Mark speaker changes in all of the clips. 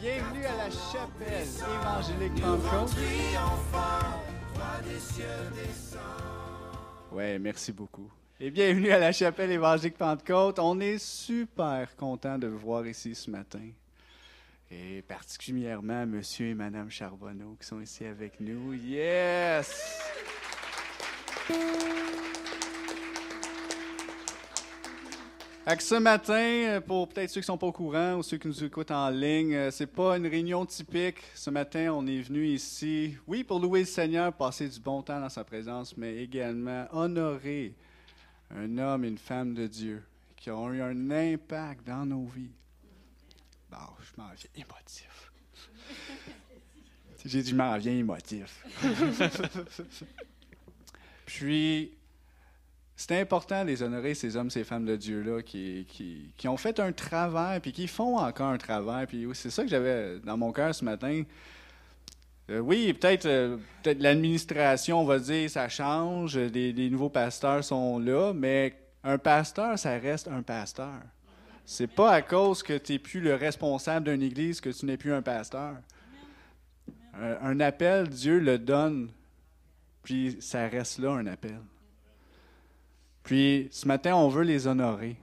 Speaker 1: Bienvenue à la chapelle évangélique Pentecôte. Ouais, merci beaucoup. Et bienvenue à la chapelle évangélique Pentecôte. On est super content de vous voir ici ce matin. Et particulièrement Monsieur et Madame Charbonneau qui sont ici avec nous. Yes! Fait ce matin, pour peut-être ceux qui ne sont pas au courant ou ceux qui nous écoutent en ligne, euh, c'est pas une réunion typique. Ce matin, on est venu ici, oui, pour louer le Seigneur, passer du bon temps dans sa présence, mais également honorer un homme et une femme de Dieu qui ont eu un impact dans nos vies. Bon, je m'en viens émotif. J'ai dit, je m'en viens émotif. Puis, c'est important de les honorer, ces hommes, ces femmes de Dieu-là, qui, qui, ont fait un travail, puis qui font encore un travail. Puis c'est ça que j'avais dans mon cœur ce matin. Euh, oui, peut-être euh, l'administration, on va dire, ça change, les, nouveaux pasteurs sont là, mais un pasteur, ça reste un pasteur. C'est pas à cause que tu n'es plus le responsable d'une église que tu n'es plus un pasteur. un appel, Dieu le donne, puis ça reste là un appel. Puis ce matin, on veut les honorer.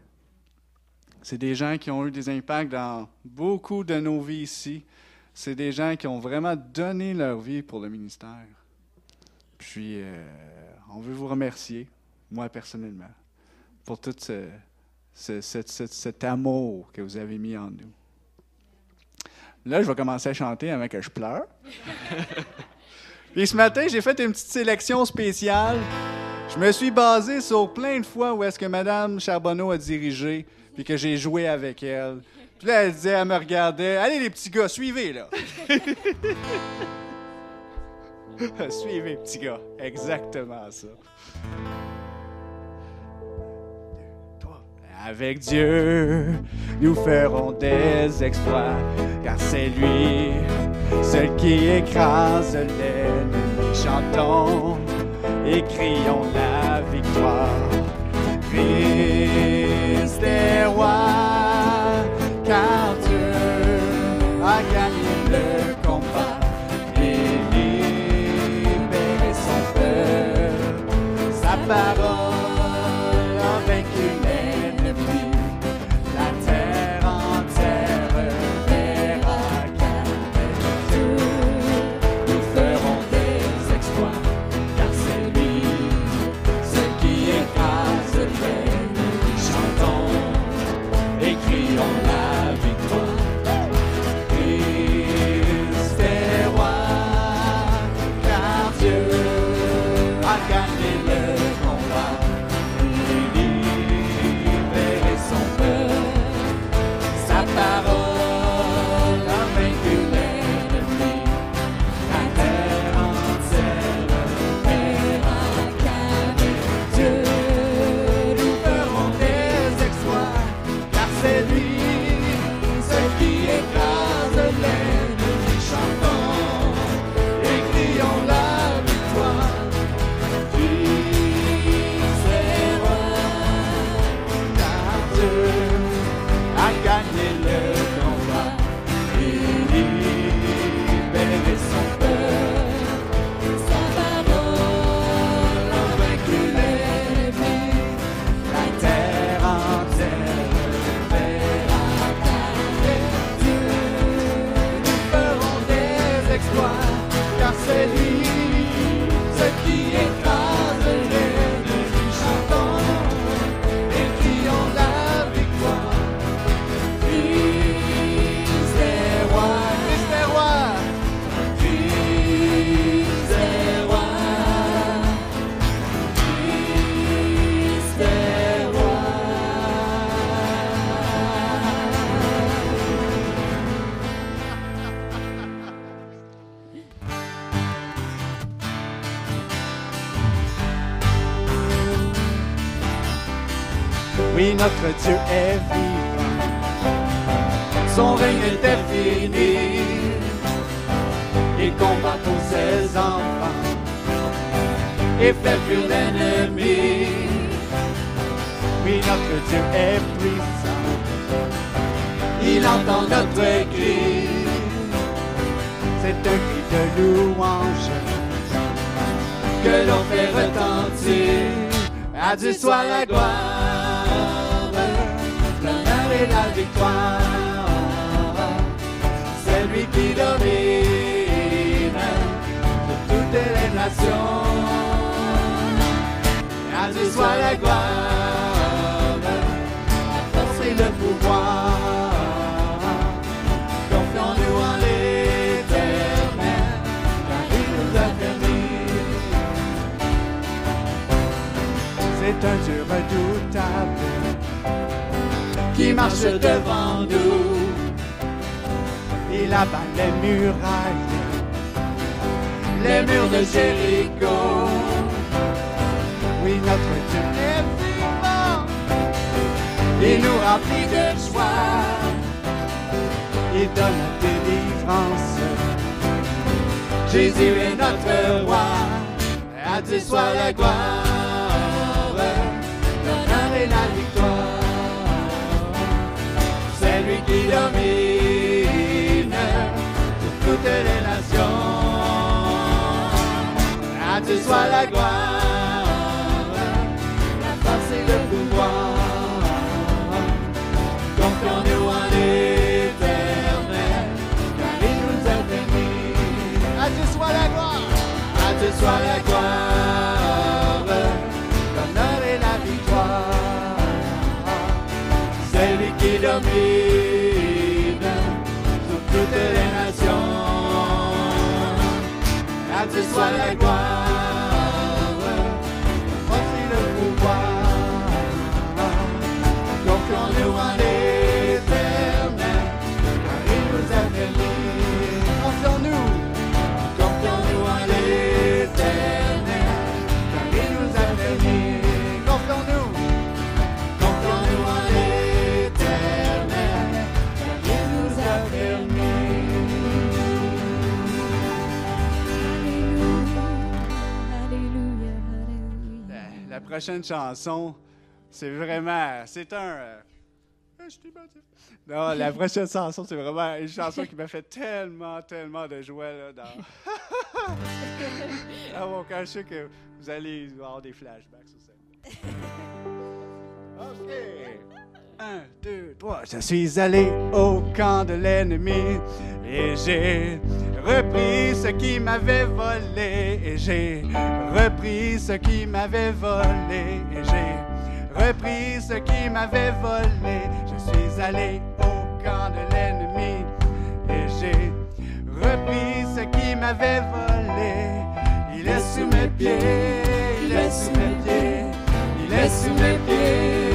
Speaker 1: C'est des gens qui ont eu des impacts dans beaucoup de nos vies ici. C'est des gens qui ont vraiment donné leur vie pour le ministère. Puis euh, on veut vous remercier, moi personnellement, pour tout cet amour que vous avez mis en nous. Là, je vais commencer à chanter avant que je pleure. Puis ce matin, j'ai fait une petite sélection spéciale. Je me suis basé sur plein de fois où est-ce que Mme Charbonneau a dirigé, puis que j'ai joué avec elle. Puis là, elle disait, elle me regardait, allez les petits gars, suivez là. suivez, petits gars. Exactement ça. Avec Dieu, nous ferons des exploits, car c'est lui, celui qui écrase l'ennemi. Chantons et crions la victoire. Christ est roi, car notre Dieu est vivant. Son règne est infini. Il combat pour ses enfants et fait fuir l'ennemi. Oui, notre Dieu est puissant. Il entend notre cri
Speaker 2: C'est un cri de louange
Speaker 1: que l'on fait retentir. À Dieu soit la gloire, la victoire. C'est lui qui domine de toutes les nations. À Dieu soit la gloire, la force et le pouvoir. Confions-nous en l'éternel, car il nous a permis.
Speaker 2: C'est un Dieu
Speaker 1: marche devant nous.
Speaker 2: Il abat les murailles.
Speaker 1: les murs de Jéricho.
Speaker 2: Oui, notre Dieu est vivant.
Speaker 1: Il nous remplit de joie.
Speaker 2: Il donne la délivrance.
Speaker 1: Jésus est notre roi. À Dieu soit la gloire, l'honneur et la victoire. Qui domine toutes les nations. À Dieu soit la gloire, la force et le pouvoir. Confions-nous en l'éternel, car il nous a bénis.
Speaker 2: À Dieu soit la gloire.
Speaker 1: À Dieu soit la gloire, l'honneur et la victoire. C'est lui qui domine toutes les nations. À Dieu soit la gloire,
Speaker 2: prochaine chanson, c'est vraiment. C'est un. euh, battu. Non, la prochaine chanson, c'est vraiment une chanson qui m'a fait tellement, tellement de joie là, dans. dans mon cœur. Je sais que vous allez avoir des flashbacks sur ça. OK. Un, deux, trois. Je suis allé au camp de l'ennemi et j'ai repris ce qui m'avait volé et j'ai repris ce qui m'avait volé et j'ai repris ce qui m'avait volé. Je suis allé au camp de l'ennemi et j'ai repris ce qui m'avait volé. Il est sous mes pieds, il est sous mes pieds, il est sous mes pieds,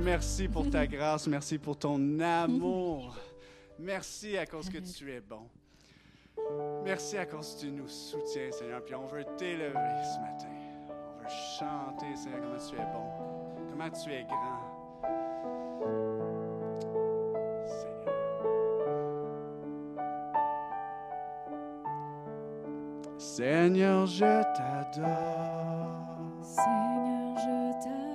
Speaker 1: merci pour ta grâce, merci pour ton amour. Merci à cause que tu es bon. Merci à cause que tu nous soutiens, Seigneur. Puis on veut t'élever ce matin. On veut chanter, Seigneur, comment tu es bon, comment tu es grand. Seigneur, je t'adore.
Speaker 2: Seigneur, je t'adore.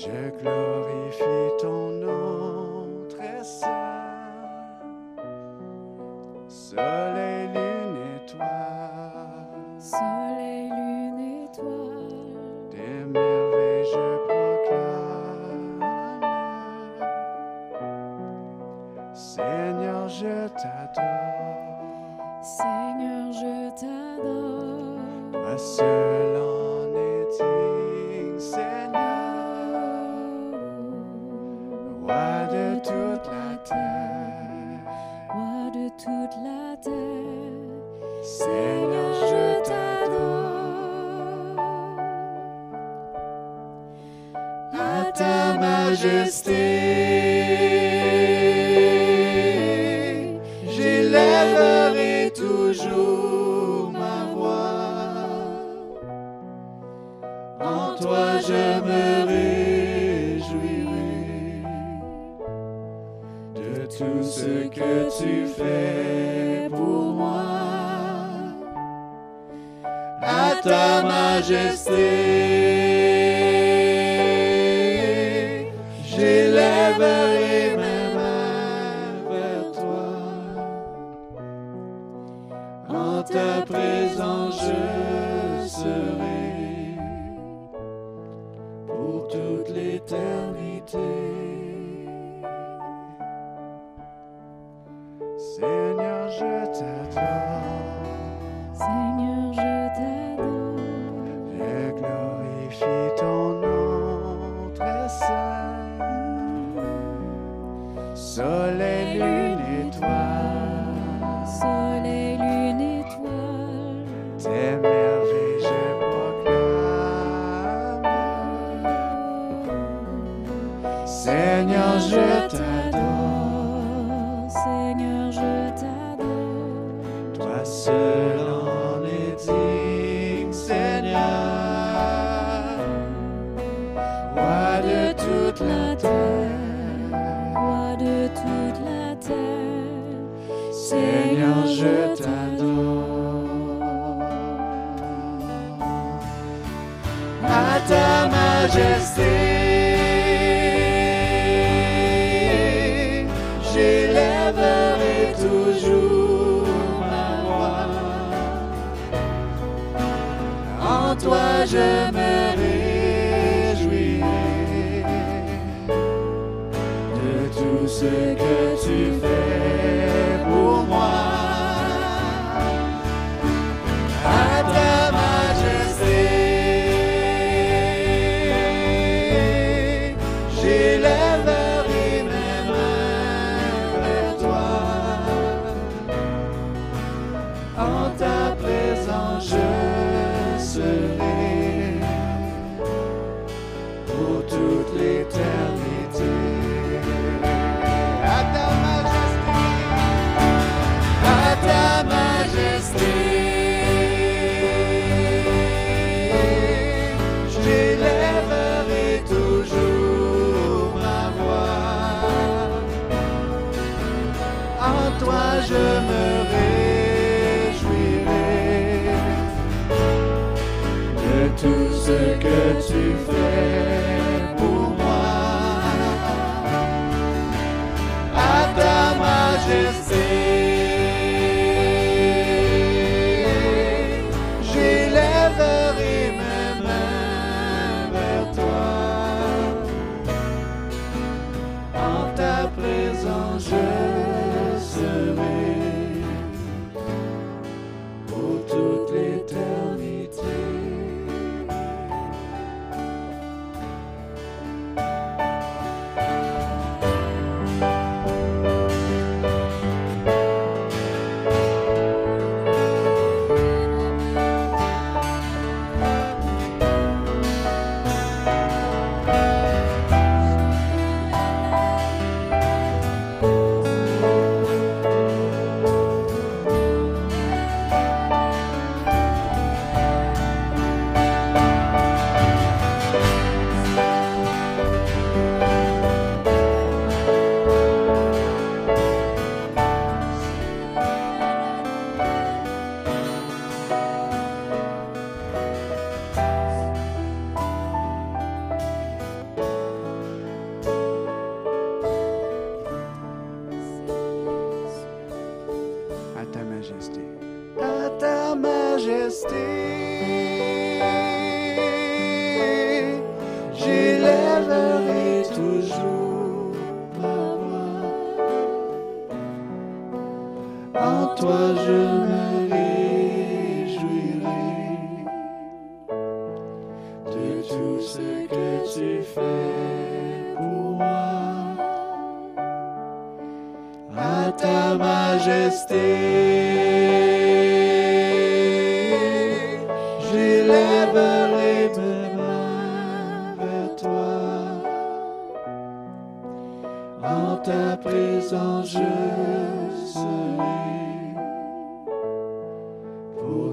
Speaker 1: Je glorifie ton nom très saint, soleil, lune, étoile.
Speaker 2: Soleil, lune, étoile.
Speaker 1: Tes merveilles, je proclame. Seigneur, je t'adore.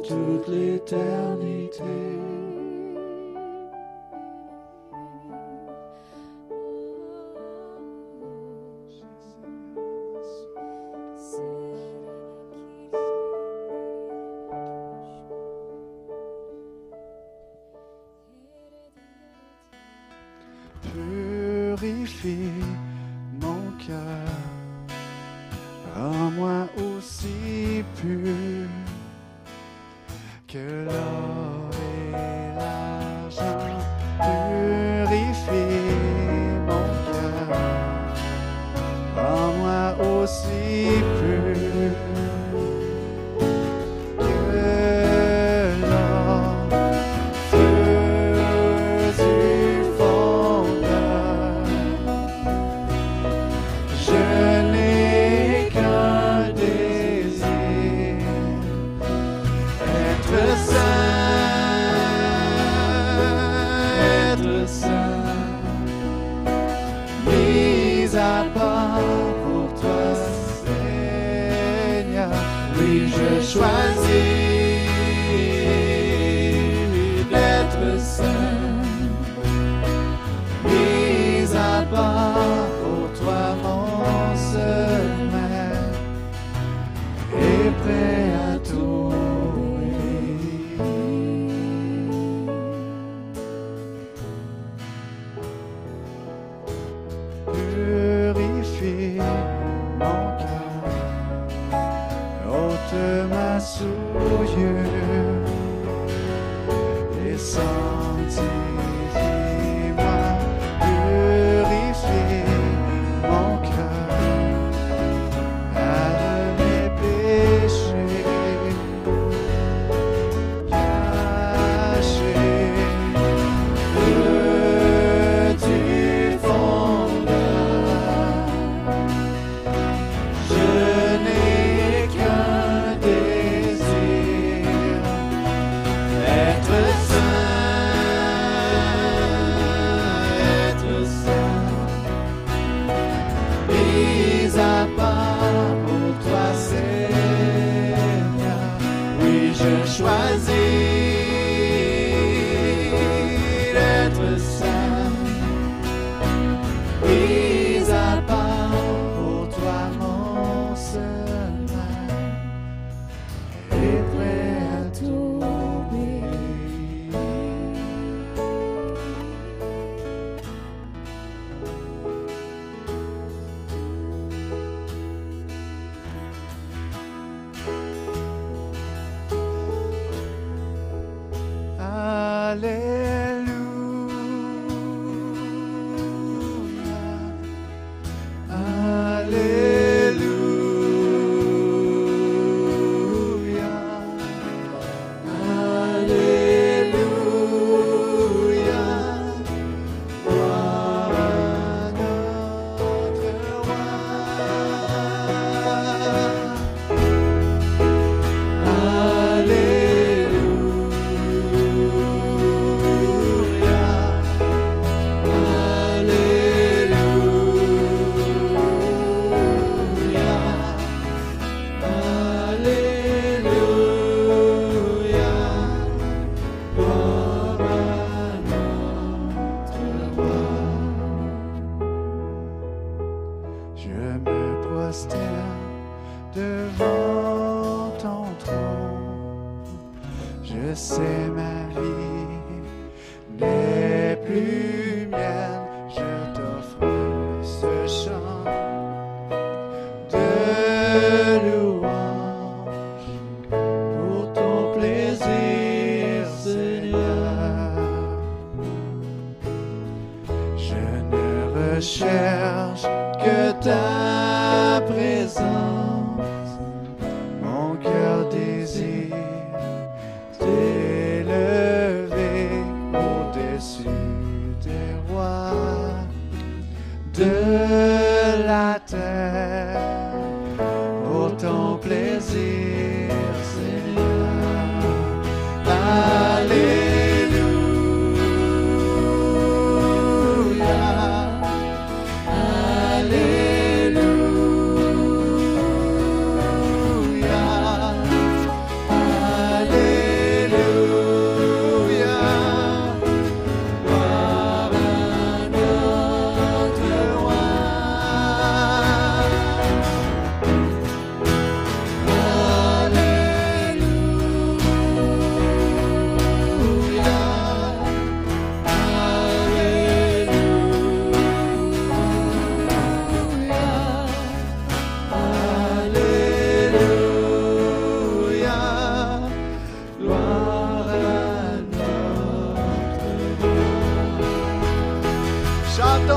Speaker 1: Toute l'éternité.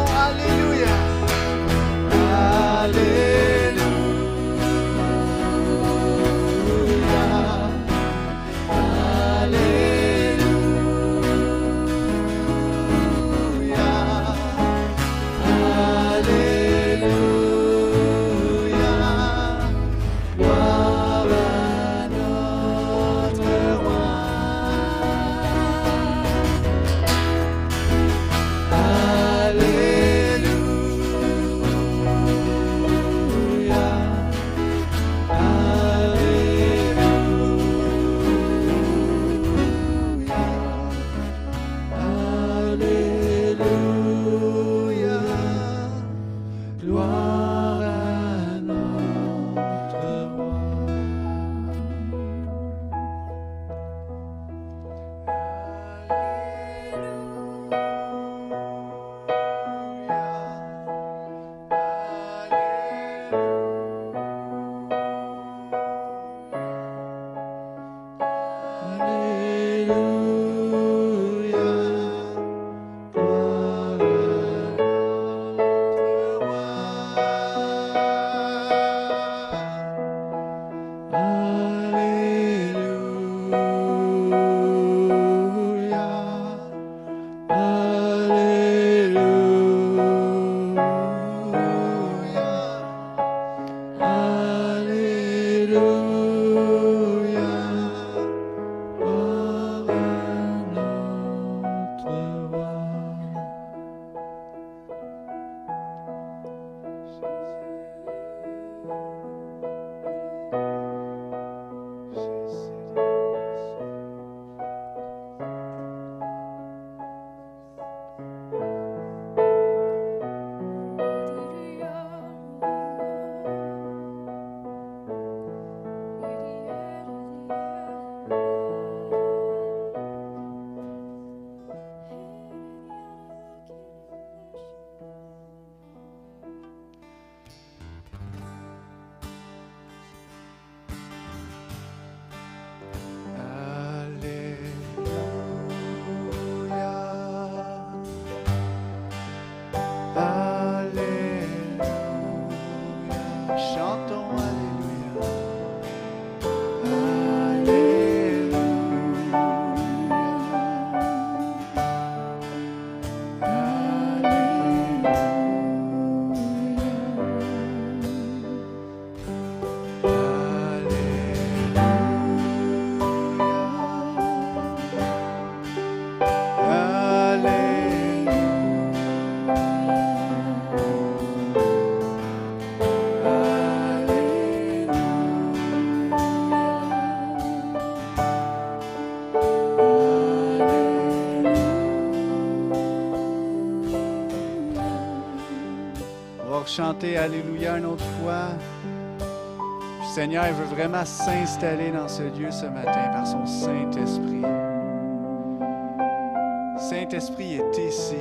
Speaker 1: Hallelujah. Hallelujah. chanter Alléluia une autre fois. Le Seigneur il veut vraiment s'installer dans ce lieu ce matin par son Saint-Esprit. Saint-Esprit est ici.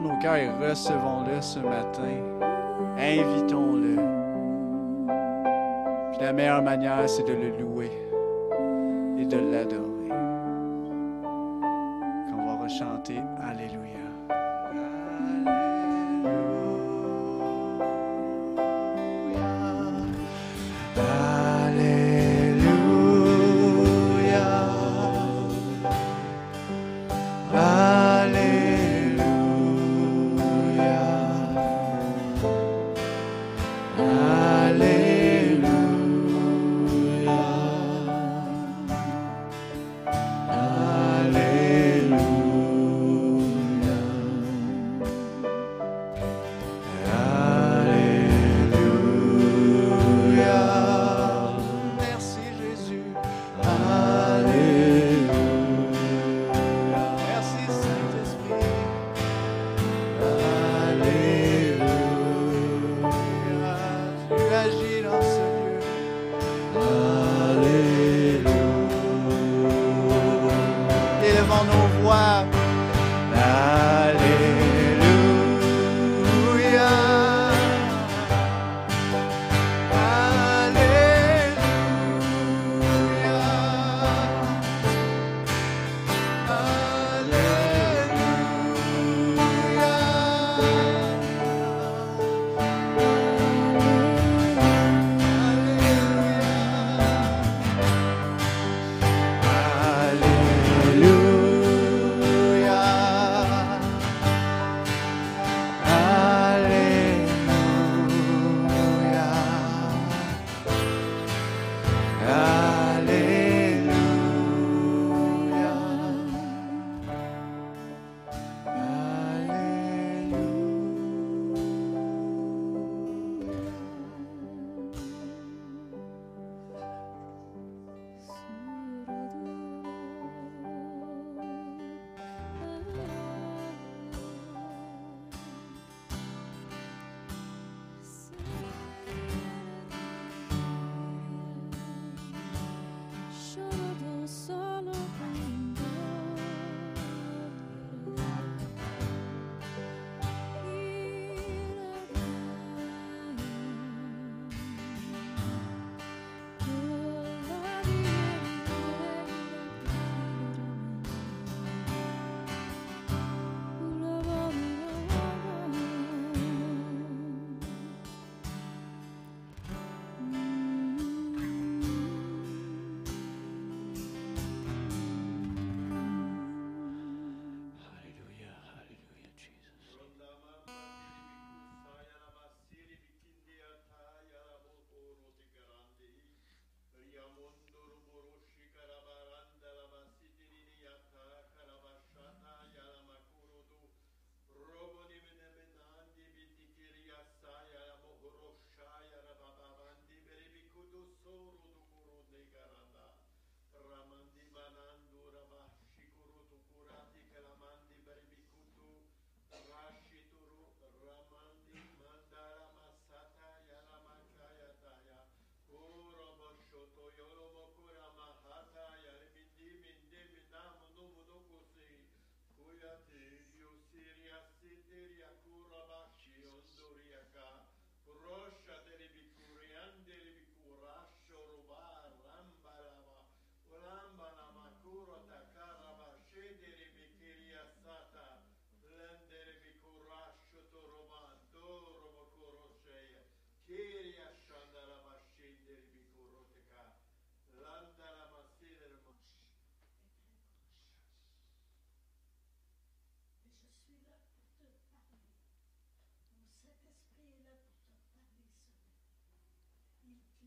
Speaker 1: nos cœurs et recevons-le ce matin. Invitons-le. Puis la meilleure manière, c'est de le louer et de l'adorer. Qu'on va rechanter Alléluia.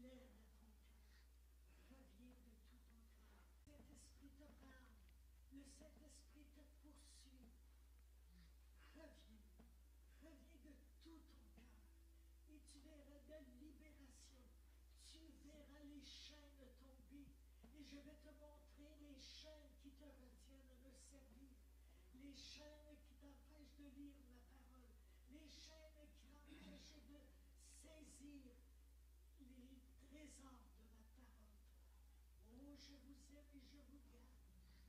Speaker 3: Reviens de tout ton cœur. Le Saint-Esprit te parle. Le Saint-Esprit te poursuit. Reviens. Reviens de tout ton cœur. Et tu verras de libération. Tu verras les chaînes de ton but. Et je vais te montrer les chaînes qui te retiennent de servir. Les chaînes qui t'empêchent de lire ma parole. Les chaînes qui t'empêchent de saisir de ma parole. Oh, je vous aime et je vous garde.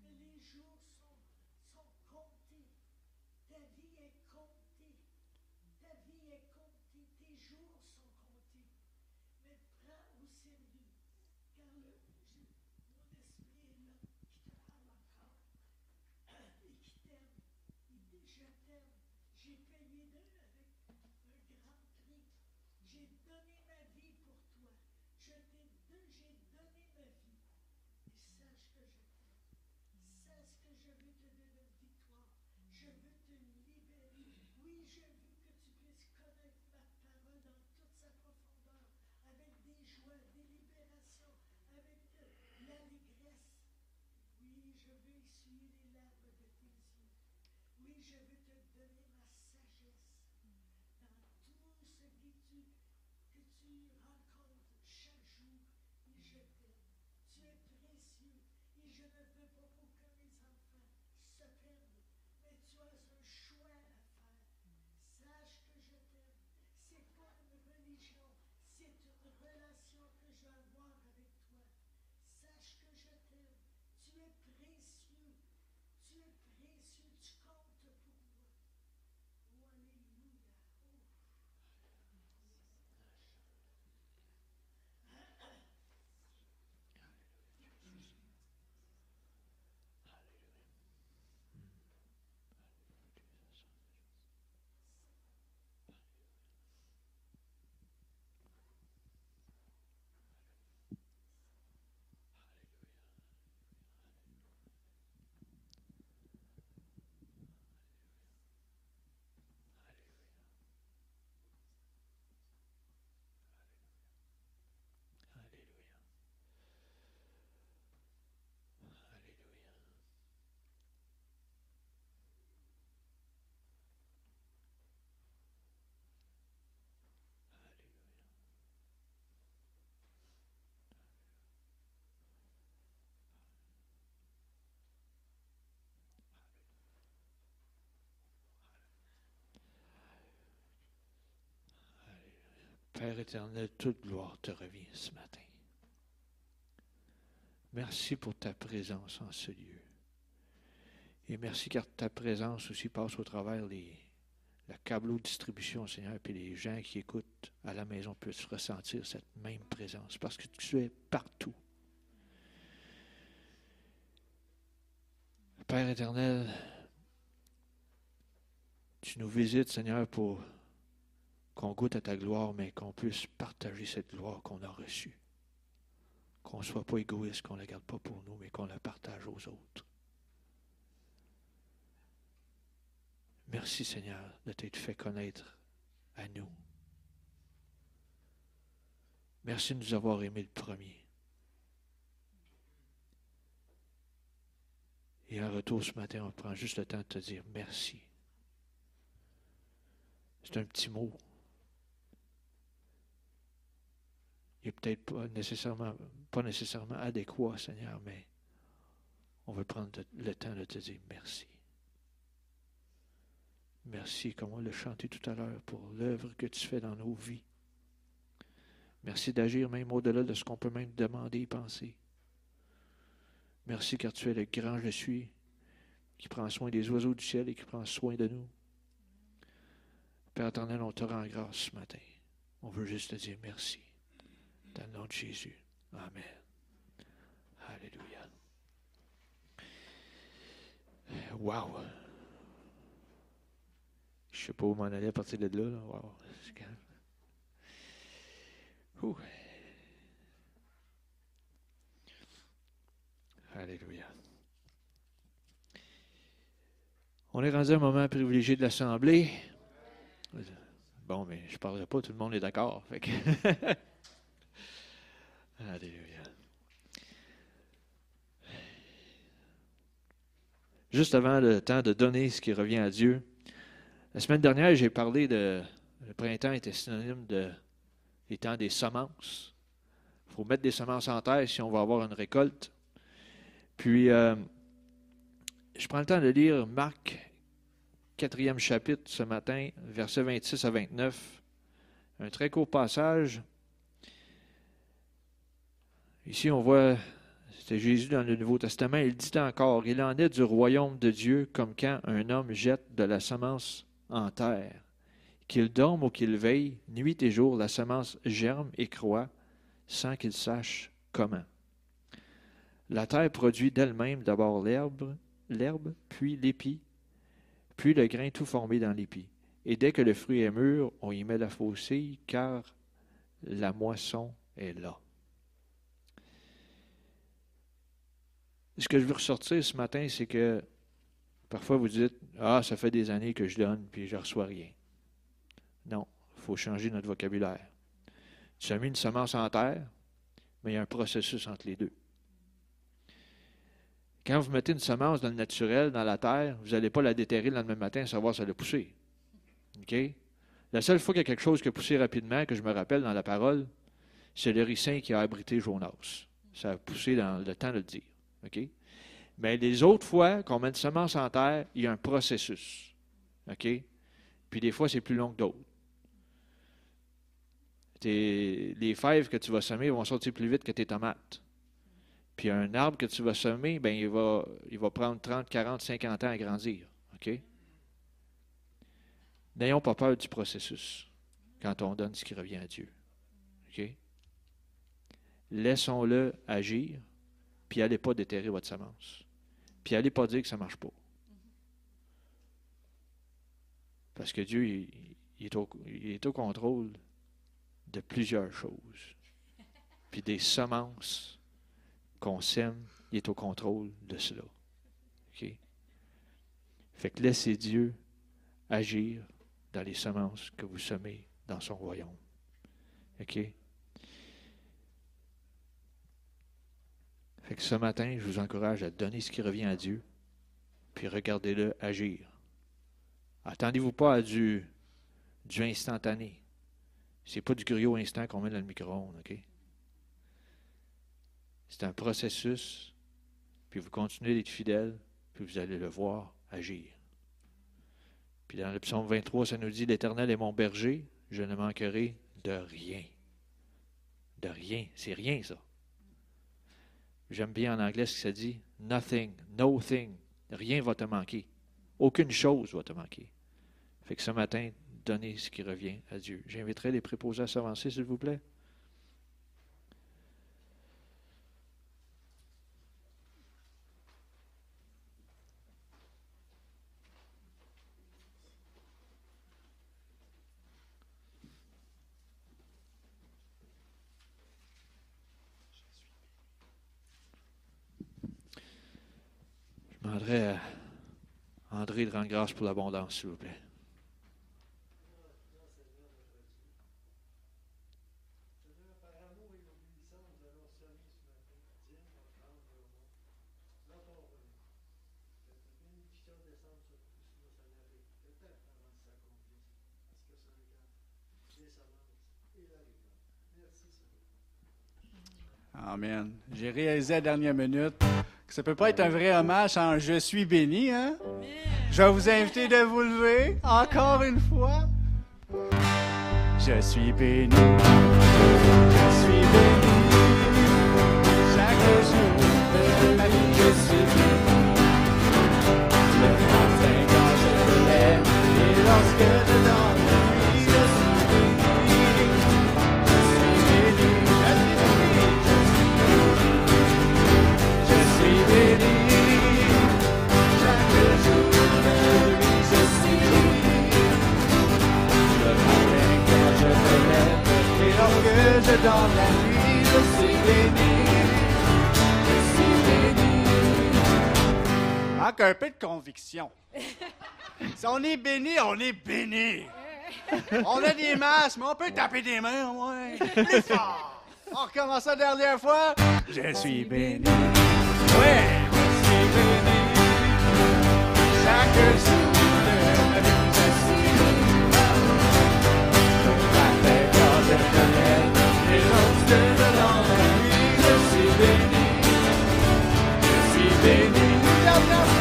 Speaker 3: Mais les jours sont, sont comptés. Ta vie est comptée. Ta vie est comptée. Tes jours sont comptés. Mais prends au sérieux, car le, mon esprit est là qui te parle encore et qui t'aime. Je t'aime. J'ai payé de, avec un grand prix. J'ai Je veux te libérer. Oui, je veux que tu puisses connaître ma parole dans toute sa profondeur, avec des joies, des libérations, avec de l'allégresse. Oui, je veux essuyer les larmes de tes yeux. Oui, je veux te donner ma sagesse dans tout ce que tu, rencontres chaque jour. Et je t'aime. Tu es précieux. Et je ne veux pas que mes enfants se perdent. Mais tu as un choix à faire. Sache que je t'aime. C'est pas une C'est une relation que je veux avoir avec toi. Sache que je t'aime. Tu es précieux. Tu es précieux. Tu comptes pour moi. Oh, Alléluia. Oh.
Speaker 4: Alléluia. Alléluia. Alléluia. Père éternel, toute gloire te revient ce matin. Merci pour ta présence en ce lieu. Et merci car ta présence aussi passe au travers les, la câbleau distribution, Seigneur, puis les gens qui écoutent à la maison puissent ressentir cette même présence parce que tu es partout. Père éternel, tu nous visites, Seigneur, pour qu'on goûte à ta gloire, mais qu'on puisse partager cette gloire qu'on a reçue. Qu'on ne soit pas égoïste, qu'on ne la garde pas pour nous, mais qu'on la partage aux autres. Merci Seigneur de t'être fait connaître à nous. Merci de nous avoir aimés le premier. Et en retour ce matin, on prend juste le temps de te dire merci. C'est un petit mot. Il n'est peut-être pas nécessairement, pas nécessairement adéquat, Seigneur, mais on veut prendre le temps de te dire merci. Merci, comme on l'a chanté tout à l'heure, pour l'œuvre que tu fais dans nos vies. Merci d'agir même au-delà de ce qu'on peut même demander et penser. Merci car tu es le grand je suis, qui prend soin des oiseaux du ciel et qui prend soin de nous. Père éternel, on te rend grâce ce matin. On veut juste te dire merci. Dans le nom de Jésus. Amen. Alléluia. Wow. Je sais pas où m'en aller à partir de là. Wow. Ouh. Alléluia. On est rendu à un moment privilégié de l'Assemblée. Bon, mais je ne parlerai pas, tout le monde est d'accord. Alléluia. Juste avant le temps de donner ce qui revient à Dieu, la semaine dernière, j'ai parlé de. Le printemps était synonyme de. Les temps des semences. Il faut mettre des semences en terre si on va avoir une récolte. Puis, euh, je prends le temps de lire Marc, quatrième chapitre ce matin, versets 26 à 29. Un très court passage. Ici, on voit, c'était Jésus dans le Nouveau Testament, il dit encore, il en est du royaume de Dieu comme quand un homme jette de la semence en terre. Qu'il dorme ou qu'il veille, nuit et jour, la semence germe et croît sans qu'il sache comment. La terre produit d'elle-même d'abord l'herbe, l'herbe, puis l'épi, puis le grain tout formé dans l'épi. Et dès que le fruit est mûr, on y met la faucille, car la moisson est là. Ce que je veux ressortir ce matin, c'est que parfois vous dites Ah, ça fait des années que je donne, puis je ne reçois rien. Non, il faut changer notre vocabulaire. Tu as mis une semence en terre, mais il y a un processus entre les deux. Quand vous mettez une semence dans le naturel, dans la terre, vous n'allez pas la déterrer le lendemain matin et savoir si elle a poussé. OK? La seule fois qu'il y a quelque chose qui a poussé rapidement, que je me rappelle dans la parole, c'est le ricin qui a abrité Jonas. Ça a poussé dans le temps de le dire. Mais les autres fois qu'on met une semence en terre, il y a un processus. OK? Puis des fois, c'est plus long que d'autres. Les fèves que tu vas semer vont sortir plus vite que tes tomates. Puis un arbre que tu vas semer, ben, il, va, il va prendre 30, 40, 50 ans à grandir. OK? N'ayons pas peur du processus quand on donne ce qui revient à Dieu. OK? Laissons-le agir, puis allez pas déterrer votre semence. Puis allez pas dire que ça ne marche pas. Parce que Dieu, il, est au, il est au contrôle de plusieurs choses. Puis des semences qu'on sème, il est au contrôle de cela. OK? Fait que laissez Dieu agir dans les semences que vous semez dans son royaume. OK? Fait que ce matin, je vous encourage à donner ce qui revient à Dieu, puis regardez-le agir. Attendez-vous pas à du, du instantané. C'est pas du griot instant qu'on met dans le micro-ondes, OK? C'est un processus, puis vous continuez d'être fidèle, puis vous allez le voir agir. Puis dans le psaume 23, ça nous dit L'Éternel est mon berger, je ne manquerai de rien. De rien. C'est rien, ça. J'aime bien en anglais ce que ça dit Nothing, no thing. Rien va te manquer. Aucune chose va te manquer. Fait que ce matin, donnez ce qui revient à Dieu. J'inviterai les préposés à s'avancer, s'il vous plaît. Je demanderai à André de rendre grâce pour l'abondance, s'il vous plaît.
Speaker 3: Seigneur, par amour et obéissance, nous allons sonner ce matin. Dieu, notre âme, nos mots, dans ton royaume. Que ta bénédiction descende sur tout cela, Seigneur, et peut-être avant que ça s'accomplisse. Parce que ça regarde les semences et la récolte. Merci, Seigneur.
Speaker 1: Amen. J'ai réalisé à la dernière minute ça peut pas être un vrai hommage en Je suis béni, hein? Je vais vous inviter de vous lever encore une fois. Je suis béni. Je suis béni. Chaque jour je dors la nuit, je suis béni. Je suis béni. Manque un peu de conviction. Si on est béni, on est béni. On a des masques, mais on peut taper des mains, ouais. Plus fort. On recommence la dernière fois. Je suis béni. Ouais, je suis béni. Chaque jour Dernière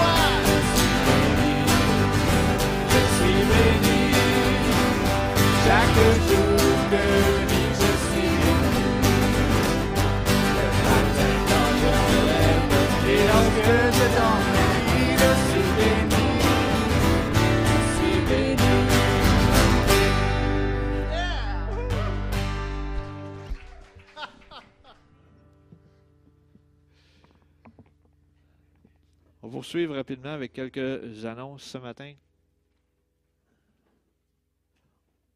Speaker 4: va poursuivre rapidement avec quelques annonces ce matin.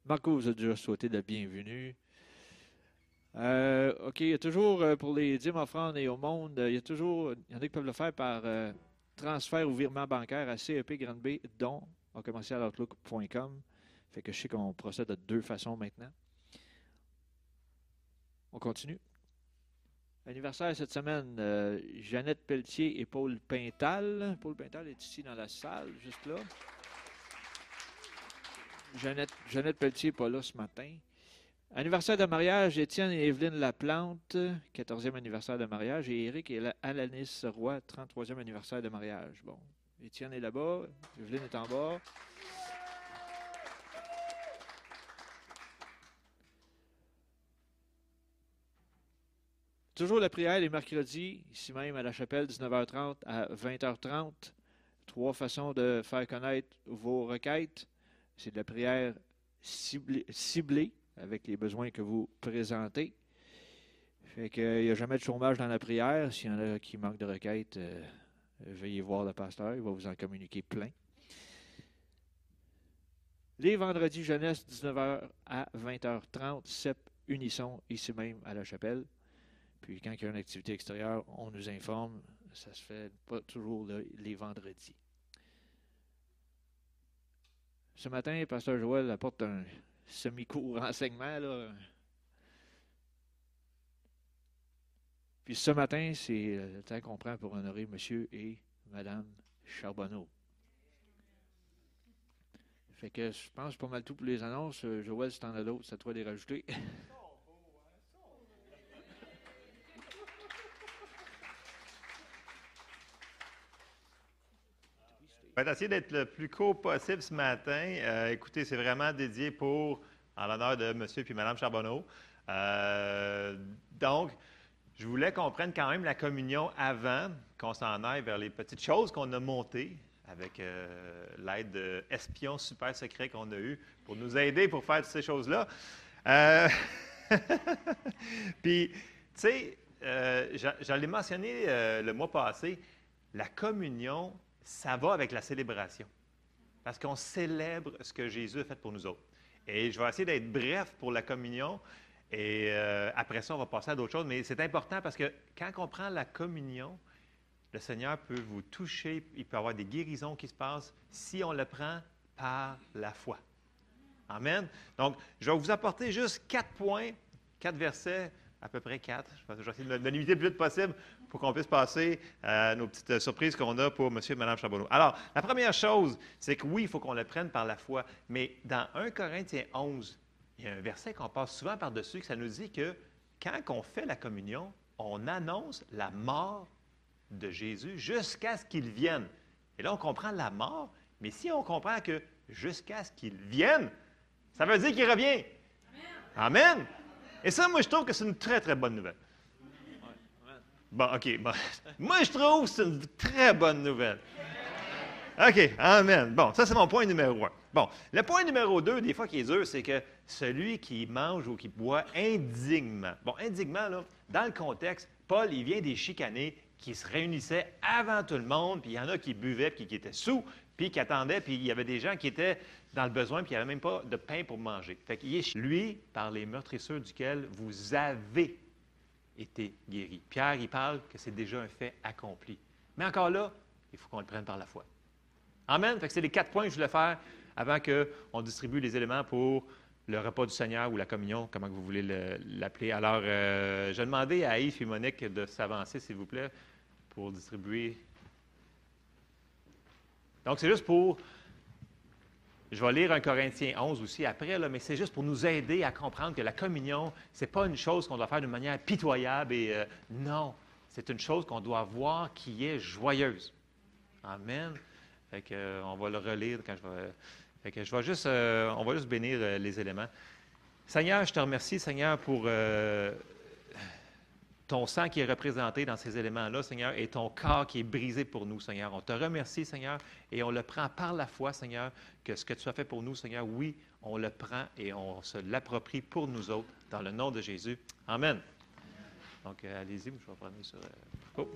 Speaker 4: Marco vous a déjà souhaité la bienvenue. Euh, OK, il y a toujours euh, pour les dîmes offrandes et au monde, euh, il y a toujours, il y en a qui peuvent le faire par transfert ou virement bancaire à CEP Grande B, dont à commercialoutlook.com. Fait que je sais qu'on procède de deux façons maintenant. On continue. Anniversaire cette semaine, euh, Jeannette Pelletier et Paul Pintal. Paul Pintal est ici dans la salle, juste là. Jeannette, Jeannette Pelletier n'est pas là ce matin. Anniversaire de mariage, Étienne et Evelyne Laplante, 14e anniversaire de mariage, et Éric et la- Alanis Roy, 33e anniversaire de mariage. Bon, Étienne est là-bas, Evelyne est en bas. Toujours la prière les mercredis, ici même à la chapelle, 19h30 à 20h30. Trois façons de faire connaître vos requêtes. C'est de la prière ciblée, ciblée avec les besoins que vous présentez. Fait qu'il n'y a jamais de chômage dans la prière. S'il y en a qui manquent de requêtes, euh, veuillez voir le pasteur, il va vous en communiquer plein. Les vendredis jeunesse, 19h à 20h30, CEP Unisson, ici même à la chapelle. Puis quand il y a une activité extérieure, on nous informe. Ça se fait pas toujours le- les vendredis. Ce matin, Pasteur Joël apporte un semi-court renseignement. Là. Puis ce matin, c'est le temps qu'on prend pour honorer Monsieur et Madame Charbonneau. Fait que je pense pas mal tout pour les annonces. Euh, Joël, si t'en as d'autres, c'est à toi de les rajouter.
Speaker 5: On va essayer d'être le plus court possible ce matin. Euh, écoutez, c'est vraiment dédié pour, en l'honneur de M. et Mme Charbonneau. Euh, donc, je voulais qu'on prenne quand même la communion avant qu'on s'en aille vers les petites choses qu'on a montées avec euh, l'aide d'espions super secrets qu'on a eu pour nous aider pour faire toutes ces choses-là. Puis, tu sais, j'a- j'allais mentionner le mois passé, la communion, ça va avec la célébration. Parce qu'on célèbre ce que Jésus a fait pour nous autres. Et je vais essayer d'être bref pour la communion. Et euh, après ça, on va passer à d'autres choses. Mais c'est important parce que quand on prend la communion, le Seigneur peut vous toucher. Il peut y avoir des guérisons qui se passent si on le prend par la foi. Amen. Donc, je vais vous apporter juste quatre points, quatre versets, à peu près quatre. Je vais essayer de limiter le plus vite possible pour qu'on puisse passer à nos petites euh, surprises qu'on a pour M. et Mme Charbonneau. Alors, la première chose, c'est que oui, il faut qu'on le prenne par la foi, mais dans 1 Corinthiens 11, il y a un verset qu'on passe souvent par-dessus, que ça nous dit que quand on fait la communion, on annonce la mort de Jésus jusqu'à ce qu'il vienne. Et là, on comprend la mort, mais si on comprend que jusqu'à ce qu'il vienne, ça veut dire qu'il revient. Amen. Et ça, moi, je trouve que c'est une très, très bonne nouvelle. Bon, OK. Bon. Moi, je trouve que c'est une très bonne nouvelle. OK. Amen. Bon, ça, c'est mon point numéro un. Bon, le point numéro deux, des fois, qui est dur, c'est que celui qui mange ou qui boit indignement. Bon, indignement, là, dans le contexte, Paul, il vient des chicanés qui se réunissaient avant tout le monde, puis il y en a qui buvaient, puis qui étaient sous, puis qui attendaient, puis il y avait des gens qui étaient dans le besoin, puis il n'y avait même pas de pain pour manger. Fait lui, par les meurtrissures duquel vous avez été guéri. Pierre, il parle que c'est déjà un fait accompli. Mais encore là, il faut qu'on le prenne par la foi. Amen. Fait que c'est les quatre points que je voulais faire avant qu'on distribue les éléments pour le repas du Seigneur ou la communion, comment vous voulez le- l'appeler. Alors, euh, je demander à Yves et Monique de s'avancer, s'il vous plaît, pour distribuer. Donc, c'est juste pour. Je vais lire un Corinthiens 11 aussi après, là, mais c'est juste pour nous aider à comprendre que la communion, ce n'est pas une chose qu'on doit faire de manière pitoyable et euh, non, c'est une chose qu'on doit voir qui est joyeuse. Amen. Fait que, euh, on va le relire quand je vais. Fait que je vais juste, euh, on va juste bénir les éléments. Seigneur, je te remercie, Seigneur, pour ton sang qui est représenté dans ces éléments-là, Seigneur, et ton corps qui est brisé pour nous, Seigneur. On te remercie, Seigneur, et on le prend par la foi, Seigneur, que ce que tu as fait pour nous, Seigneur, oui, on le prend et on se l'approprie pour nous autres, dans le nom de Jésus. Amen. Donc, euh, allez-y, je vais prendre sur. euh, oh.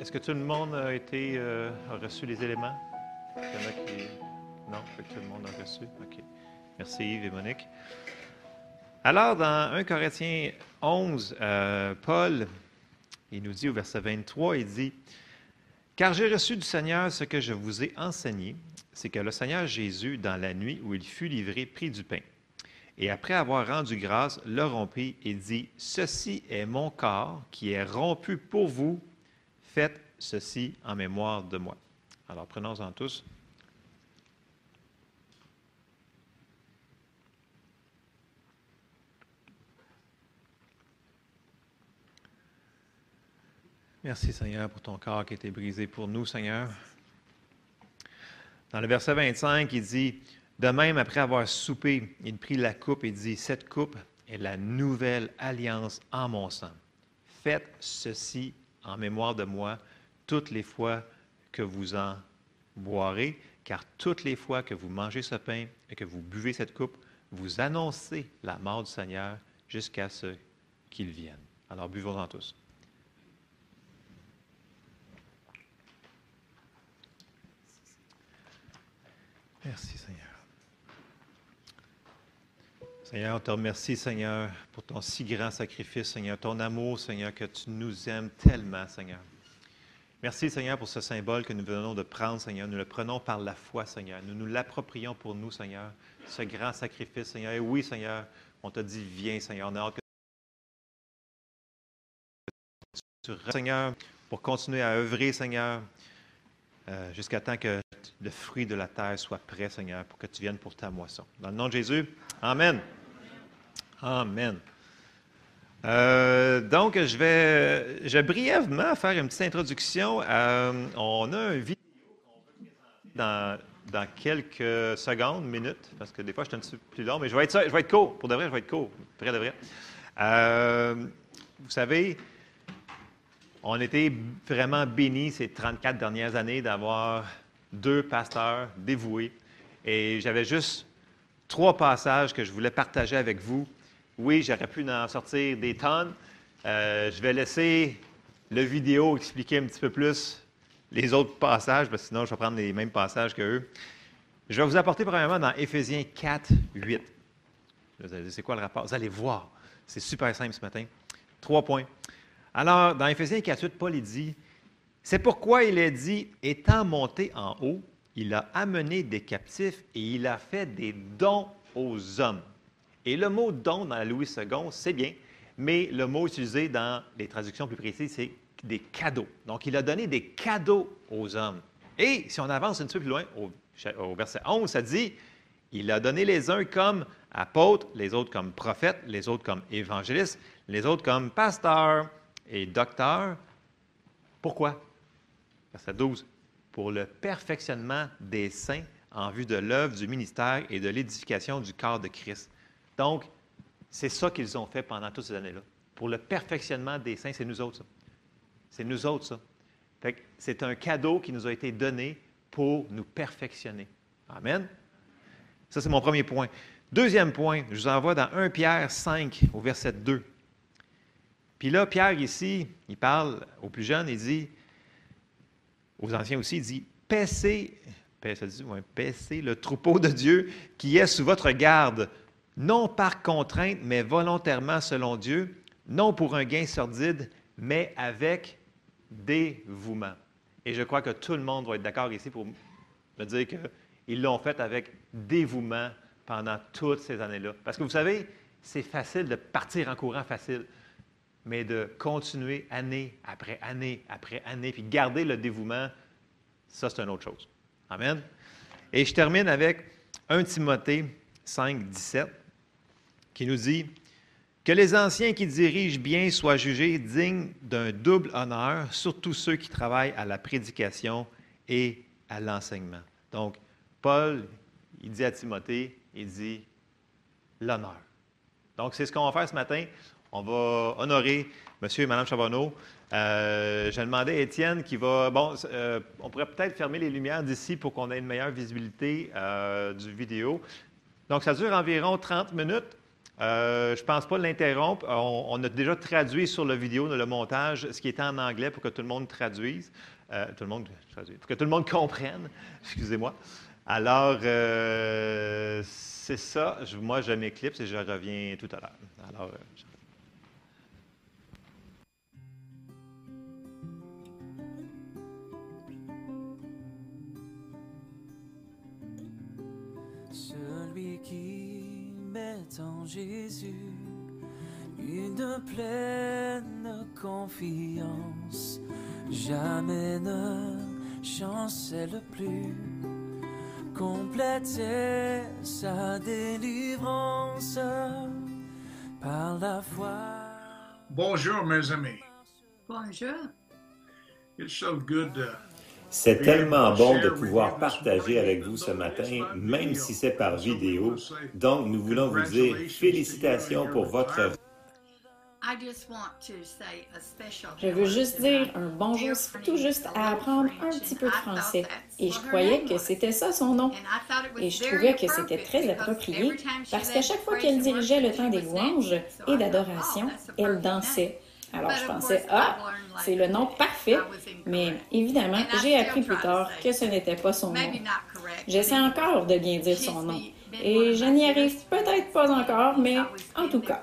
Speaker 5: Est-ce que tout le monde euh, a reçu les éléments? Il y en a qui. Non, que tout le monde a reçu. OK. Merci Yves et Monique. Alors, dans 1 Corinthiens 11, euh, Paul, il nous dit au verset 23, il dit Car j'ai reçu du Seigneur ce que je vous ai enseigné, c'est que le Seigneur Jésus, dans la nuit où il fut livré, prit du pain. Et après avoir rendu grâce, le rompit et dit Ceci est mon corps qui est rompu pour vous. Faites ceci en mémoire de moi. Alors prenons-en tous. Merci Seigneur pour ton corps qui a été brisé pour nous, Seigneur. Dans le verset 25, il dit, de même, après avoir soupé, il prit la coupe et dit, cette coupe et la nouvelle alliance en mon sang. Faites ceci en mémoire de moi toutes les fois que vous en boirez, car toutes les fois que vous mangez ce pain et que vous buvez cette coupe, vous annoncez la mort du Seigneur jusqu'à ce qu'il vienne. Alors buvons-en tous. Merci Seigneur. Seigneur, on te remercie, Seigneur, pour ton si grand sacrifice, Seigneur, ton amour, Seigneur, que tu nous aimes tellement, Seigneur. Merci, Seigneur, pour ce symbole que nous venons de prendre, Seigneur. Nous le prenons par la foi, Seigneur. Nous nous l'approprions pour nous, Seigneur, ce grand sacrifice, Seigneur. Et oui, Seigneur, on t'a dit, viens, Seigneur. On a hâte que tu Seigneur, pour continuer à œuvrer, Seigneur, euh, jusqu'à temps que le fruit de la terre soit prêt, Seigneur, pour que tu viennes pour ta moisson. Dans le nom de Jésus, Amen. Amen. Euh, donc, je vais, je brièvement faire une petite introduction. Euh, on a une vidéo qu'on veut présenter dans, dans quelques secondes, minutes, parce que des fois, je suis un petit peu plus long, mais je vais être, je vais être court. Pour de vrai, je vais être court. Près de vrai. Euh, vous savez, on était vraiment bénis ces 34 dernières années d'avoir deux pasteurs dévoués. Et j'avais juste trois passages que je voulais partager avec vous. Oui, j'aurais pu en sortir des tonnes. Euh, je vais laisser le vidéo expliquer un petit peu plus les autres passages, parce que sinon, je vais prendre les mêmes passages qu'eux. Je vais vous apporter premièrement dans Éphésiens 4, 8. Vous allez dire, c'est quoi le rapport? Vous allez voir. C'est super simple ce matin. Trois points. Alors, dans Éphésiens 4, 8, Paul dit C'est pourquoi il est dit Étant monté en haut, il a amené des captifs et il a fait des dons aux hommes. Et le mot don dans Louis II, c'est bien, mais le mot utilisé dans les traductions plus précises, c'est des cadeaux. Donc, il a donné des cadeaux aux hommes. Et si on avance un petit peu plus loin, au verset 11, ça dit Il a donné les uns comme apôtres, les autres comme prophètes, les autres comme évangélistes, les autres comme pasteurs et docteurs. Pourquoi? Verset 12. Pour le perfectionnement des saints en vue de l'œuvre du ministère et de l'édification du corps de Christ. Donc, c'est ça qu'ils ont fait pendant toutes ces années-là. Pour le perfectionnement des saints, c'est nous autres, ça. C'est nous autres, ça. Fait que C'est un cadeau qui nous a été donné pour nous perfectionner. Amen. Ça, c'est mon premier point. Deuxième point, je vous envoie dans 1 Pierre 5, au verset 2. Puis là, Pierre, ici, il parle aux plus jeunes, il dit, aux anciens aussi, il dit, paissez, paissez le troupeau de Dieu qui est sous votre garde, non par contrainte, mais volontairement selon Dieu, non pour un gain sordide, mais avec dévouement. Et je crois que tout le monde va être d'accord ici pour me dire qu'ils l'ont fait avec dévouement pendant toutes ces années-là. Parce que vous savez, c'est facile de partir en courant facile, mais de continuer année après année après année, puis garder le dévouement, ça, c'est une autre chose. Amen. Et je termine avec 1 Timothée 5, 17, qui nous dit Que les anciens qui dirigent bien soient jugés dignes d'un double honneur, surtout ceux qui travaillent à la prédication et à l'enseignement. Donc, Paul, il dit à Timothée, il dit l'honneur. Donc, c'est ce qu'on va faire ce matin. On va honorer M. et Mme Charbonneau. Euh, J'ai demandé à Étienne qui va. Bon, euh, on pourrait peut-être fermer les lumières d'ici pour qu'on ait une meilleure visibilité euh, du vidéo. Donc, ça dure environ 30 minutes. Euh, je ne pense pas l'interrompre. On, a déjà traduit sur la vidéo, le montage, ce qui était en anglais pour que tout le monde traduise. Euh, tout le monde traduise, pour que tout le monde comprenne. Excusez-moi. Alors, euh, c'est ça. Moi, je m'éclipse et je reviens tout à l'heure. Alors, je-
Speaker 6: Celui qui met en Jésus une pleine confiance, jamais ne chancelle plus, complétait sa délivrance par la foi.
Speaker 7: Bonjour, mes amis.
Speaker 8: Bonjour.
Speaker 7: It's so good to C'est tellement bon de pouvoir partager avec vous ce matin, même si c'est par vidéo. Donc, nous voulons vous dire félicitations pour votre
Speaker 8: Je veux juste dire un bonjour tout juste à apprendre un petit peu de français. Et je croyais que c'était ça son nom. Et je trouvais que c'était très approprié parce qu'à chaque fois qu'elle dirigeait le temps des louanges et d'adoration, elle dansait. Alors je pensais, ah, c'est le nom parfait, mais évidemment, j'ai appris plus tard que ce n'était pas son nom. J'essaie encore de bien dire son nom, et je n'y arrive peut-être pas encore, mais en tout cas.